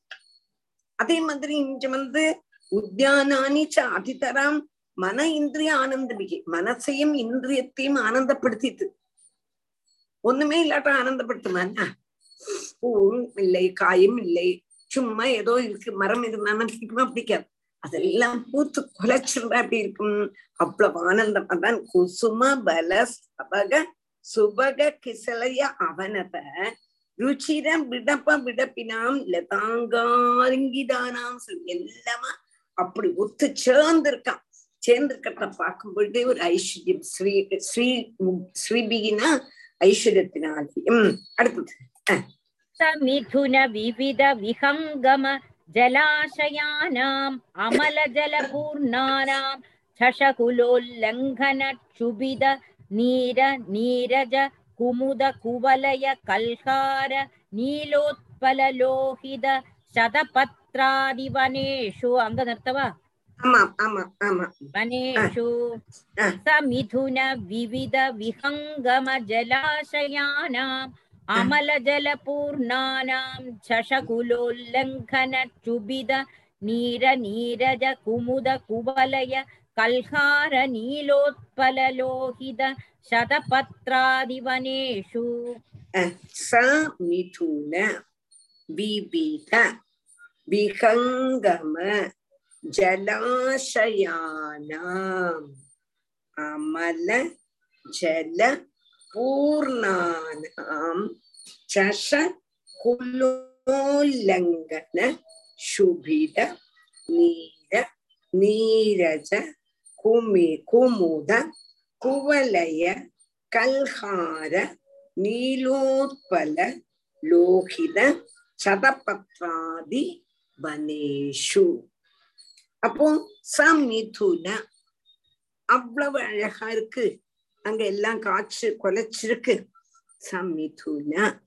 அதே மாதிரி இங்க வந்து உத்தியானானிச்ச அதிதராம் மன இந்திரிய ஆனந்தமிகை. மனசையும் இந்திரியத்தையும் ஆனந்தப்படுத்திட்டு ஒண்ணுமே இல்லாட்ட ஆனந்தப்படுத்துமாண்ணா பூவும் இல்லை காயும் இல்லை. சும்மா ஏதோ இருக்கு. மரம் இருந்தாலும் பிடிக்குமா பிடிக்காது அதெல்லாம் பூத்து குலைச்சிருந்தா அப்படி இருக்கும்? அவ்வளவு ஆனந்தம். அதான் குசும பல சபக சுபக கிசலைய அவனத ருச்சிரம் விடப்ப விடப்பினாம் லதாங்காருங்கிதானாம் எல்லாமா. அப்படி ஒத்து சேர்ந்திருக்கான் சேர்ந்திருக்கிறத பார்க்கும் பொழுதே ஒரு ஐஸ்வர்யம் ஸ்ரீ ஸ்ரீ ஸ்ரீபிகினா ஐஸ்வர்யத்தினாலயம். அடுத்தது. மிதுன விவித விஹங்கம ஜலாசயானாம் அமல ஜலபூர்ணானாம் சஷகுலோல்லங்கன சுபித நீர நீரஜ कुमुद कुवलय कल्हार नीलोत्पललोहित शतपत्रादिवनेषु अङ्ग नर्तवा वनेषु समिथुन विविध विहङ्गम जलाशयानाम् अमलजलपूर्णानां शशकुलोल्लङ्घन चुबिद नीर नीरज कुमुद कुवलय कल्हार नीलोत्पललोहित शतपत्रादिवनेषु स मिथुन बिबित विहङ्गम जलाशयानाम् अमल जल पूर्णानां चष कुलोल्लङ्घन शुभिद नीर नीरज कुमि कुमुद குவலய கல்ஹார நீலோத்பல லோகித சதபத்ராதி வனேஷு. அப்போ சமிதுன அவ்வளவு அழகா இருக்கு. அங்க எல்லாம் காய்ச்சு கொலைச்சிருக்கு. சமிதுன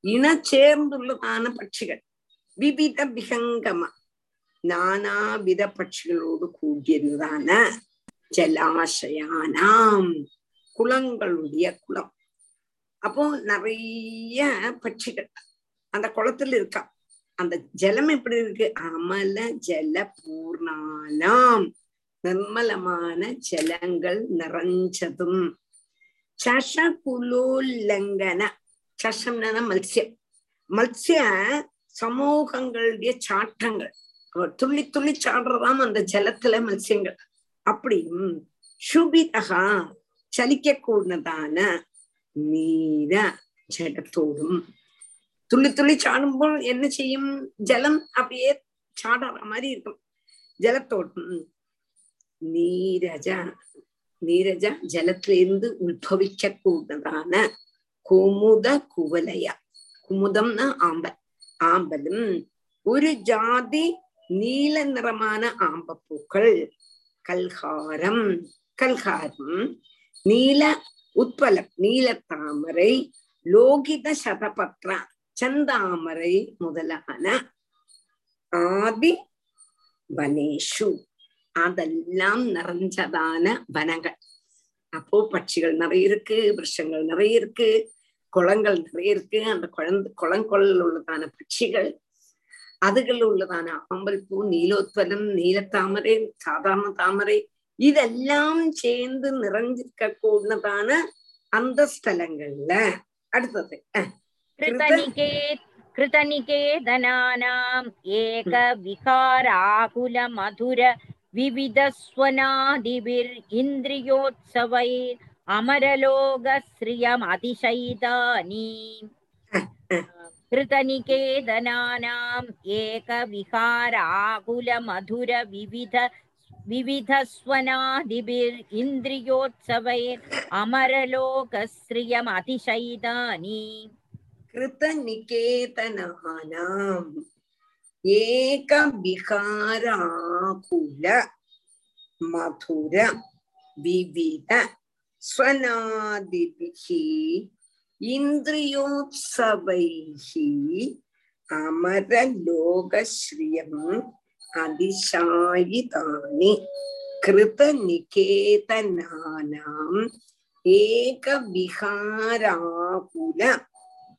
இன சேர்ந்துள்ளதான பட்சிகள். விவித விஹங்கம நானாவித பட்சிகளோடு கூடியதுதான. ஜலாசயானாம். குளங்களுடைய குளம். அப்போ நிறைய பட்சிகள். அந்த குளத்துல இருக்கா. அந்த ஜலம் எப்படி இருக்கு? அமல ஜல பூர்ணானாம். நிர்மலமான ஜலங்கள் நிறைஞ்சதும். சஷ குலோல்லங்கன. சஷம்னா மத்ஸ்யம். மத்ஸ்ய சமூகங்களுடைய சாட்டங்கள் துள்ளி துள்ளி சாடுறதாம் அந்த ஜலத்துல மத்ஸ்யங்கள். அப்படியும் சுபிதகா சலிக்க கூடதான நீர ஜடத்தோடும். துள்ளி துள்ளி சாடும்போது என்ன செய்யும்? ஜலம் அப்படியே சாடுற மாதிரி இருக்கும். ஜலத்தோடும் நீரஜா நீரஜா ஜலத்திலிருந்து உல்பவிக்க கூடதான குமுத குவலய. குமுதம்னா ஆம்பல். ஆம்பலும் ஒரு ஜாதி நீல நிறமான ஆம்பப்பூக்கள். கல்காரம் கல்காரம் நீல உட்பலம் நீல தாமரை லோகித சதபத்ரா சந்தாமரை முதலான ஆதி வனேஷு. அதெல்லாம் நிறைஞ்சதான வனங்கள். அப்போ பட்சிகள் நிறைய இருக்கு விருஷங்கள் நிறைய இருக்கு குளங்கள் நிறைய இருக்கு. அந்த குழந்தை குளங்கொள்ள உள்ளதான பட்சிகள் അതുകളിലുള്ളതാണ് ആമ്പൽപ്പൂ നീലോത്പലം നീലത്താമര സാധാരണ താമര ഇതെല്ലാം ചേർന്ന് നിറഞ്ഞിരിക്കൂടുന്നതാണ് അന്തസ്ഥലങ്ങളില് അടുത്തത് कृतनिकेतनानाम् एकविहाराकुलमधुर विविधस्वनादिभिरिन्द्रियोत्सवै अमरलोकश्रियमतिशैतानि धुर एकविहाराकुलमधुरविविध विविधस्वनादिभिरिन्द्रियोत्सवै अमरलोकश्रियमतिशैतानि कृतनिकेतनानाम् एकविहाराकुल मधुर विविध स्वनादिभिः विविधस्वनादिभिर्इन्द्रियोत्सवैर् अमरलोकश्रियमतिशयितानि कृतनिकेतनानाम् एक विकाराकुल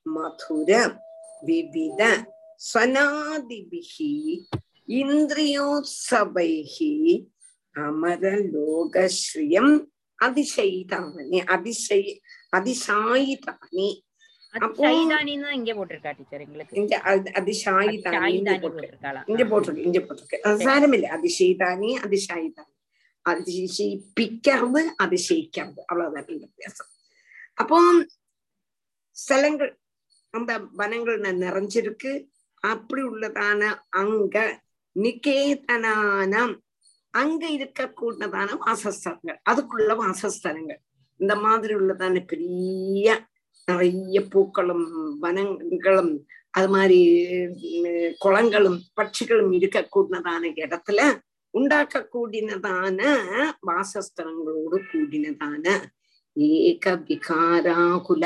मधुर विविध स्वनादिभिः इन्द्रियोत्सवैः अमरलोकश्रियम् அதிசாயிதானி கிருத நிகேதனானாம் ஏக விகாராகுல மதுர விவித ஸ்வனாதிபிகி இந்திரியோத்சவைகி அமரலோகஸ்ரீயம் அதிசயிதானி அதிசய அதிசாயிதானி. இங்க போட்டிருக்கா டீச்சர் எங்களுக்கு. இங்க அது- அதிசாயிதானி இங்க போட்டிருக்கு. இங்க போட்டிருக்கு சாரமில்ல அதிசயிதானி அதிசாயிதானி. அதிசயிப்பிக்கிறது அதிசயிக்கிறது அவ்வளவுதான் வித்தியாசம். அப்போ ஸ்தலங்கள் அந்த வனங்கள் நிறைஞ்சிருக்கு. அப்படி உள்ளதான அங்க நிகேதனானம் அங்க இருக்கக்கூடதான வாசஸ்தலங்கள். அதுக்குள்ள வாசஸ்தலங்கள். இந்த மாதிரி உள்ளதான பெரிய நிறைய பூக்களும் வனங்களும் அது மாதிரி குளங்களும் பட்சிகளும் இருக்கக்கூடியதான இடத்துல உண்டாக்க கூடினதான வாசஸ்தலங்களோடு கூடினதான ஏக விகாராகுல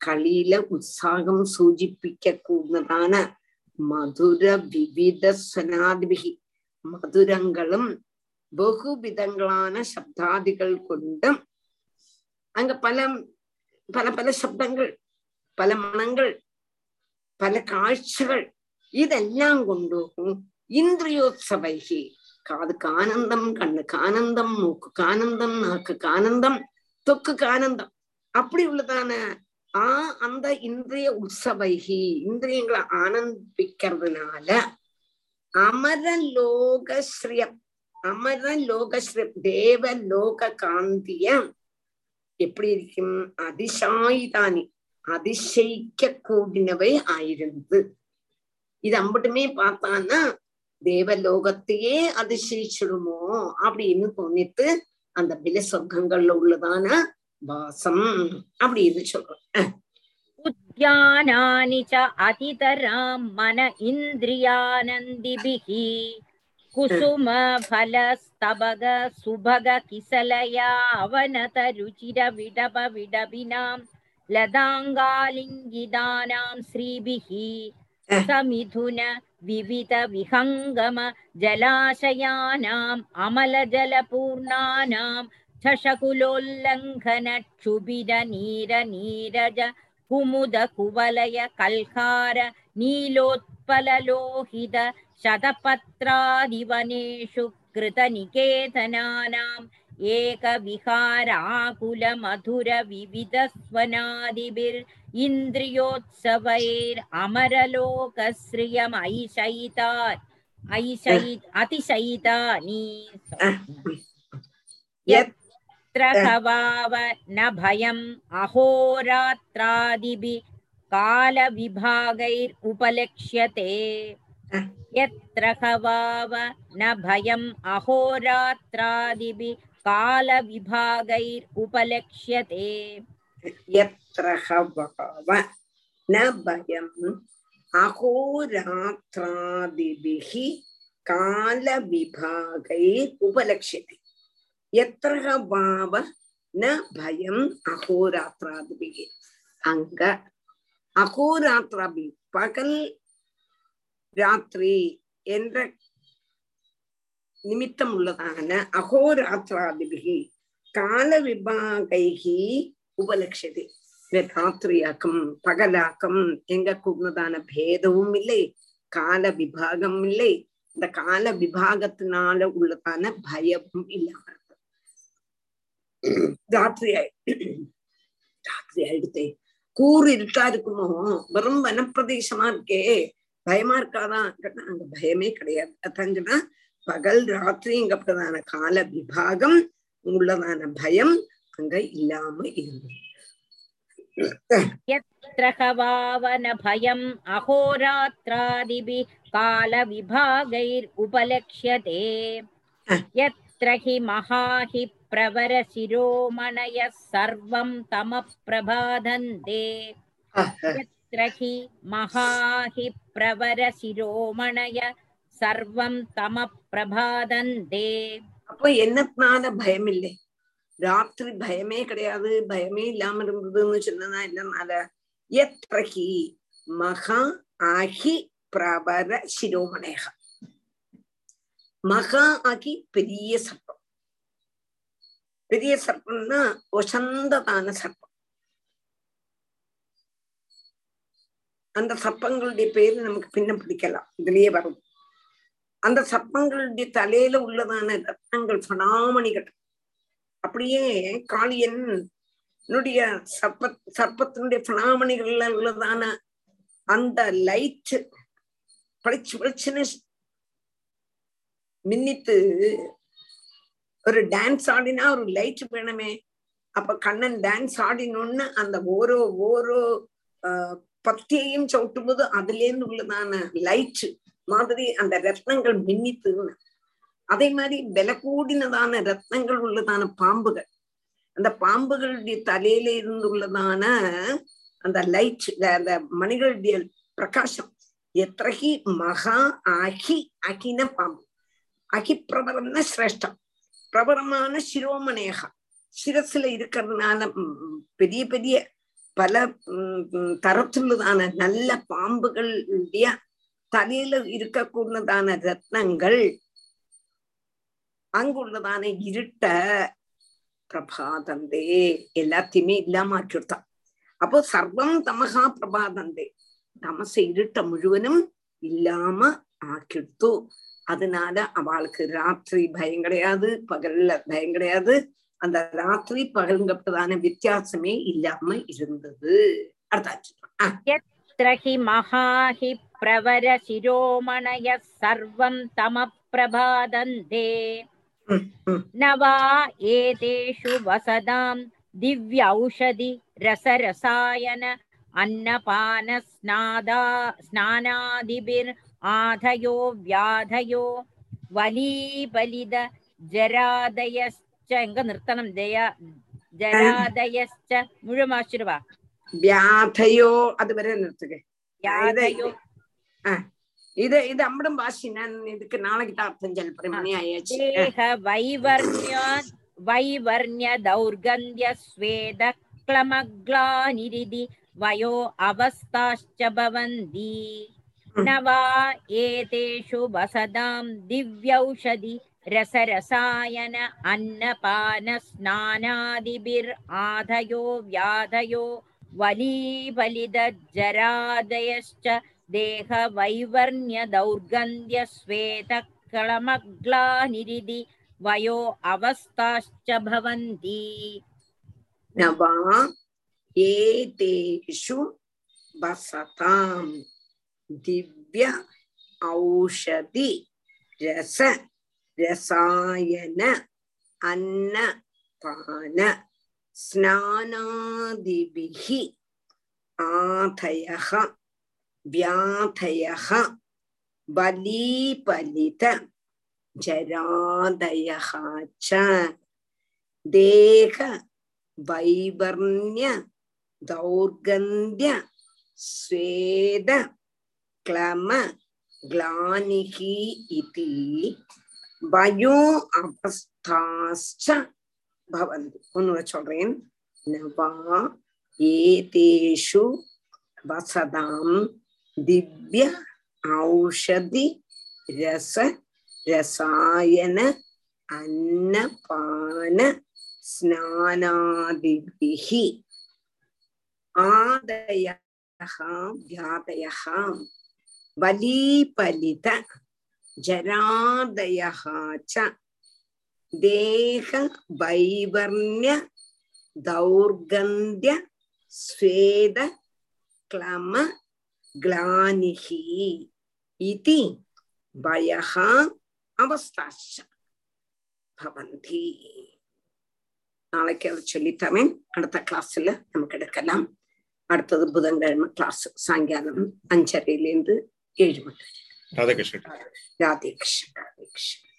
களியில உற்சாகம் சூചிப்பிக்க கூடதான மதுர விவித ஸ்வனாதிபிகி மதுரங்களும் பகுவிதங்களான சப்தாதிகள் கொண்டும் அங்க பல பல பல சப்தங்கள் பல மனங்கள் பல காட்சிகள் இதெல்லாம் கொண்டும் இந்திரியோத்சவைகி காதுக்கு ஆனந்தம் கண்ணுக்கு ஆனந்தம் மூக்குக்கு ஆனந்தம் நாக்குக்கு ஆனந்தம் தொக்குக்கு ஆனந்தம். அப்படி உள்ளதான ஆ அந்த இந்திரிய உற்சவைகி இந்திரியங்களை ஆனந்திக்கிறதுனால அமரலோகஸ்ரியம் அமரலோகஸ்ரியம் தேவலோக காந்திய எப்படி இருக்கும்? அதிசாயிதானி. அதிசயிக்க கூடினவை ஆயிருந்து. இது அம்பட்டுமே பார்த்தான்னா தேவலோகத்தையே அதிசயிச்சிடுமோ அப்படின்னு தோணித்து அந்த பில சொர்க்கங்கள்ல உள்ளதான வாசம் அப்படின்னு சொல்றோம். உத்யானானி ச அதிதராம் மன இந்திரியானந்திபிகி. कुसुमफलस्तबग सुभग किसलया अवनतरुचिरविडप विडपिनां लताङ्गालिङ्गितानां श्रीभिः समिथुन विविध विहङ्गम जलाशयानाम् अमलजलपूर्णानां चषकुलोल्लङ्घन क्षुभिर नीर नीरज कुमुद कुवलय कल्कार नीलोत्पललोहित शतपत्रादिवनेषु कृतनिकेतनानाम् एकविहाराकुलमधुर विविधस्वनादिभिर् इन्द्रियोत्सवैरमरलोकश्रियमैशयिता ऐशयि अतिशयितानि यत्र हवाव न भयम् अहोरात्रादिभिः कालविभागैरुपलक्ष्यते। यत्र हवाव न भयम् अहोरात्रादिभिः कालविभागैरुपलक्ष्यते यत्र हवाव न भयम् अहोरात्रादिभिः कालविभागैः उपलक्ष्यते यत्र वाव न भयम् अहोरात्रादिभिः அங்க அகோராத்திராபி பகல் ராத்திரி என்ற நிமித்தம் உள்ளதான அகோராத்திராதிபிகி கால விபாகைகி உபலட்சது ராத்திரியாக்கம் பகலாக்கம் எங்க கூடதான பேதமும் இல்லை கால விபாகம் இல்லை. இந்த கால விபாகத்தினால உள்ளதான பயமும் இல்லாம ராத்திரி ராத்திரி ஆயிடுத்தே. கூறு இருட்டா இருக்குமோ? வெறும் வனப்பிரதேசமா இருக்கே. பயமா இருக்காதான் கேட்டா அங்க பயமே கிடையாது. அதான் சொன்னா பகல் ராத்திரிங்கப்பட்டதான கால விபாகம் உள்ளதான பயம் அங்க இல்லாம இருந்தது. யம் அகோராத்திராதிபி கால விபாகைர் உபலட்சியதே யத்ரஹி மகாஹி பிரவர சிரோமணய சர்வம் தம பிரபாதந்தே. யத்ரஹி மகாஹி பிரவரசிரோமணய சர்வம் தம பிரபாதந்தே. அப்போ என்னத்தினால பயம் இல்லை ராத்திரி பயமே கிடையாது பயமே இல்லாம இருந்ததுன்னு சொன்னதா என்னனால? எத்தகி மகா ஆகி பிரபர சிரோமணேக. மகா ஆகி பெரிய சர்ப்பம். பெரிய சர்ப்பம்னா ஒசந்ததான சர்ப்பம். அந்த சர்ப்பங்களுடைய பேரு நமக்கு பின்ன பிடிக்கலாம். இதுலயே வரும். அந்த சர்ப்பங்களுடைய தலையில உள்ளதான ரத்னங்கள் பணாமணிகள் அப்படியே காளியன் சர்ப்ப சர்ப்பத்தினுடைய சனாமணிகள்ல உள்ளதான அந்த லைட் பளிச்சு பளிச்சுன்னு மின்னித்து ஒரு டான்ஸ் ஆடினா ஒரு லைட் வேணுமே. அப்ப கண்ணன் டான்ஸ் ஆடினோன்னு அந்த ஓரோ ஓரோ பத்தியையும் சவுட்டும் போது அதுல உள்ளதான லைட் மாதிரி அந்த ரத்னங்கள் மின்னித்துன்னு அதே மாதிரி விலை கூடினதான ரத்னங்கள் உள்ளதான பாம்புகள். அந்த பாம்புகளுடைய தலையில இருந்துள்ளதான அந்த லைட் அந்த மணிகளுடைய பிரகாசம் எத்தகி மகா அகி அகின பாம்பு. அகிப்பிரபரம்னா சிரேஷ்டம். பிரபரமான சிரோமணேகா. சிரஸ்ல இருக்கிறதுனால பெரிய பெரிய பல தரத்துள்ளதான நல்ல பாம்புகளுடைய தலையில இருக்கக்கூடதான ரத்னங்கள் அங்குள்ளதான இருட்ட பிரபாதந்தே எல்லாத்தையுமே இல்லாம ஆக்கிவிட்டான் அப்போ சர்வம் தமகா பிரபாதந்தே. தமச இருட்ட முழுவதும் இல்லாம ஆக்கிடுத்து அதனால அவளுக்கு ராத்திரி பயம் கிடையாது பகல்ல பயம் கிடையாது. அந்த ராத்திரி பகலுங்கப்பதான வித்தியாசமே இல்லாம இருந்தது. அர்த்தாச்சு மகாஹி பிரவர சிரோமணய சர்வம் தம பிரபாதந்தே. நவா ஏதேஷு வசதாம் திவ்ய ஔஷதி ரச ரசாயன அன்னபான ஸ்நாதா ஸ்நானாதிபிர் ஆதயோ வியாதயோ வலீபலித ஜராதயஸ் எங்க நிறுத்தணும் ஜயா ജരാദയശ്ച മുഴുവൻ വാശിരുവ വ്യാധയോ അതുവരെ നിർത്തുക ഇത് ഇത് അമ്മടും വാശി ഞാൻ ഇതൊക്കെ നാളെ അർത്ഥം ചെലപ്പോ വൈവർണ്യ വൈവർണ്യ ദൗർഗന്ധ്യ സ്വേദ ക്ലമഗ്ലാനിരിതി വയോ അവസ്ഥാശ്ച ഭവന്തി നവാ ഏതേഷു വസതാം ദിവ്യൗഷധി वा एतेषु वसदां दिव्यौषधि रसरसायन अन्नपानस्नानादिभिराधयो व्याधयो वलीबलिदजरादयश्च देहवैवर्ण्यदौर्गन्ध्यश्वेतक्लमग्लानिरिति वयो अवस्थाश्च भवन्ति न वा एतेषु वसतां दिव्य औषधि रस रसायन अन्नपान स्नानादिभिः आधयः व्याधयः बलीपलित जरादयः च देह वैवर्ण्य दौर्गन्ध्य स्वेद क्लम ग्लानिः इति பயோ அவஸ்தாச்ச பவந்தி ஒன்னு சொல்றேன் நவா ஏதேஷு வசதாம் திவ்ய ஔஷதி ரச ரசாயன அன்னபான ஸ்நானாதிபிஹி ஆதய வியாதய வலீபலித जरादयः च देह वैवर्ण्य दौर्गन्ध्य स्वेद क्लम ग्लानिः इति भयः अवस्थाश्च भवन्ति நாளைக்கு அதை சொல்லித்தரேன் அடுத்த கிளாஸ்ல நமக்கு எடுக்கலாம் அடுத்தது புதன்கிழமை கிளாஸ் சாயங்காலம் அஞ்சரையிலேருந்து ஏழு மணி ராதாகிருஷ்ணன் ராதே கிருஷ்ணன் ராதே கிருஷ்ணன்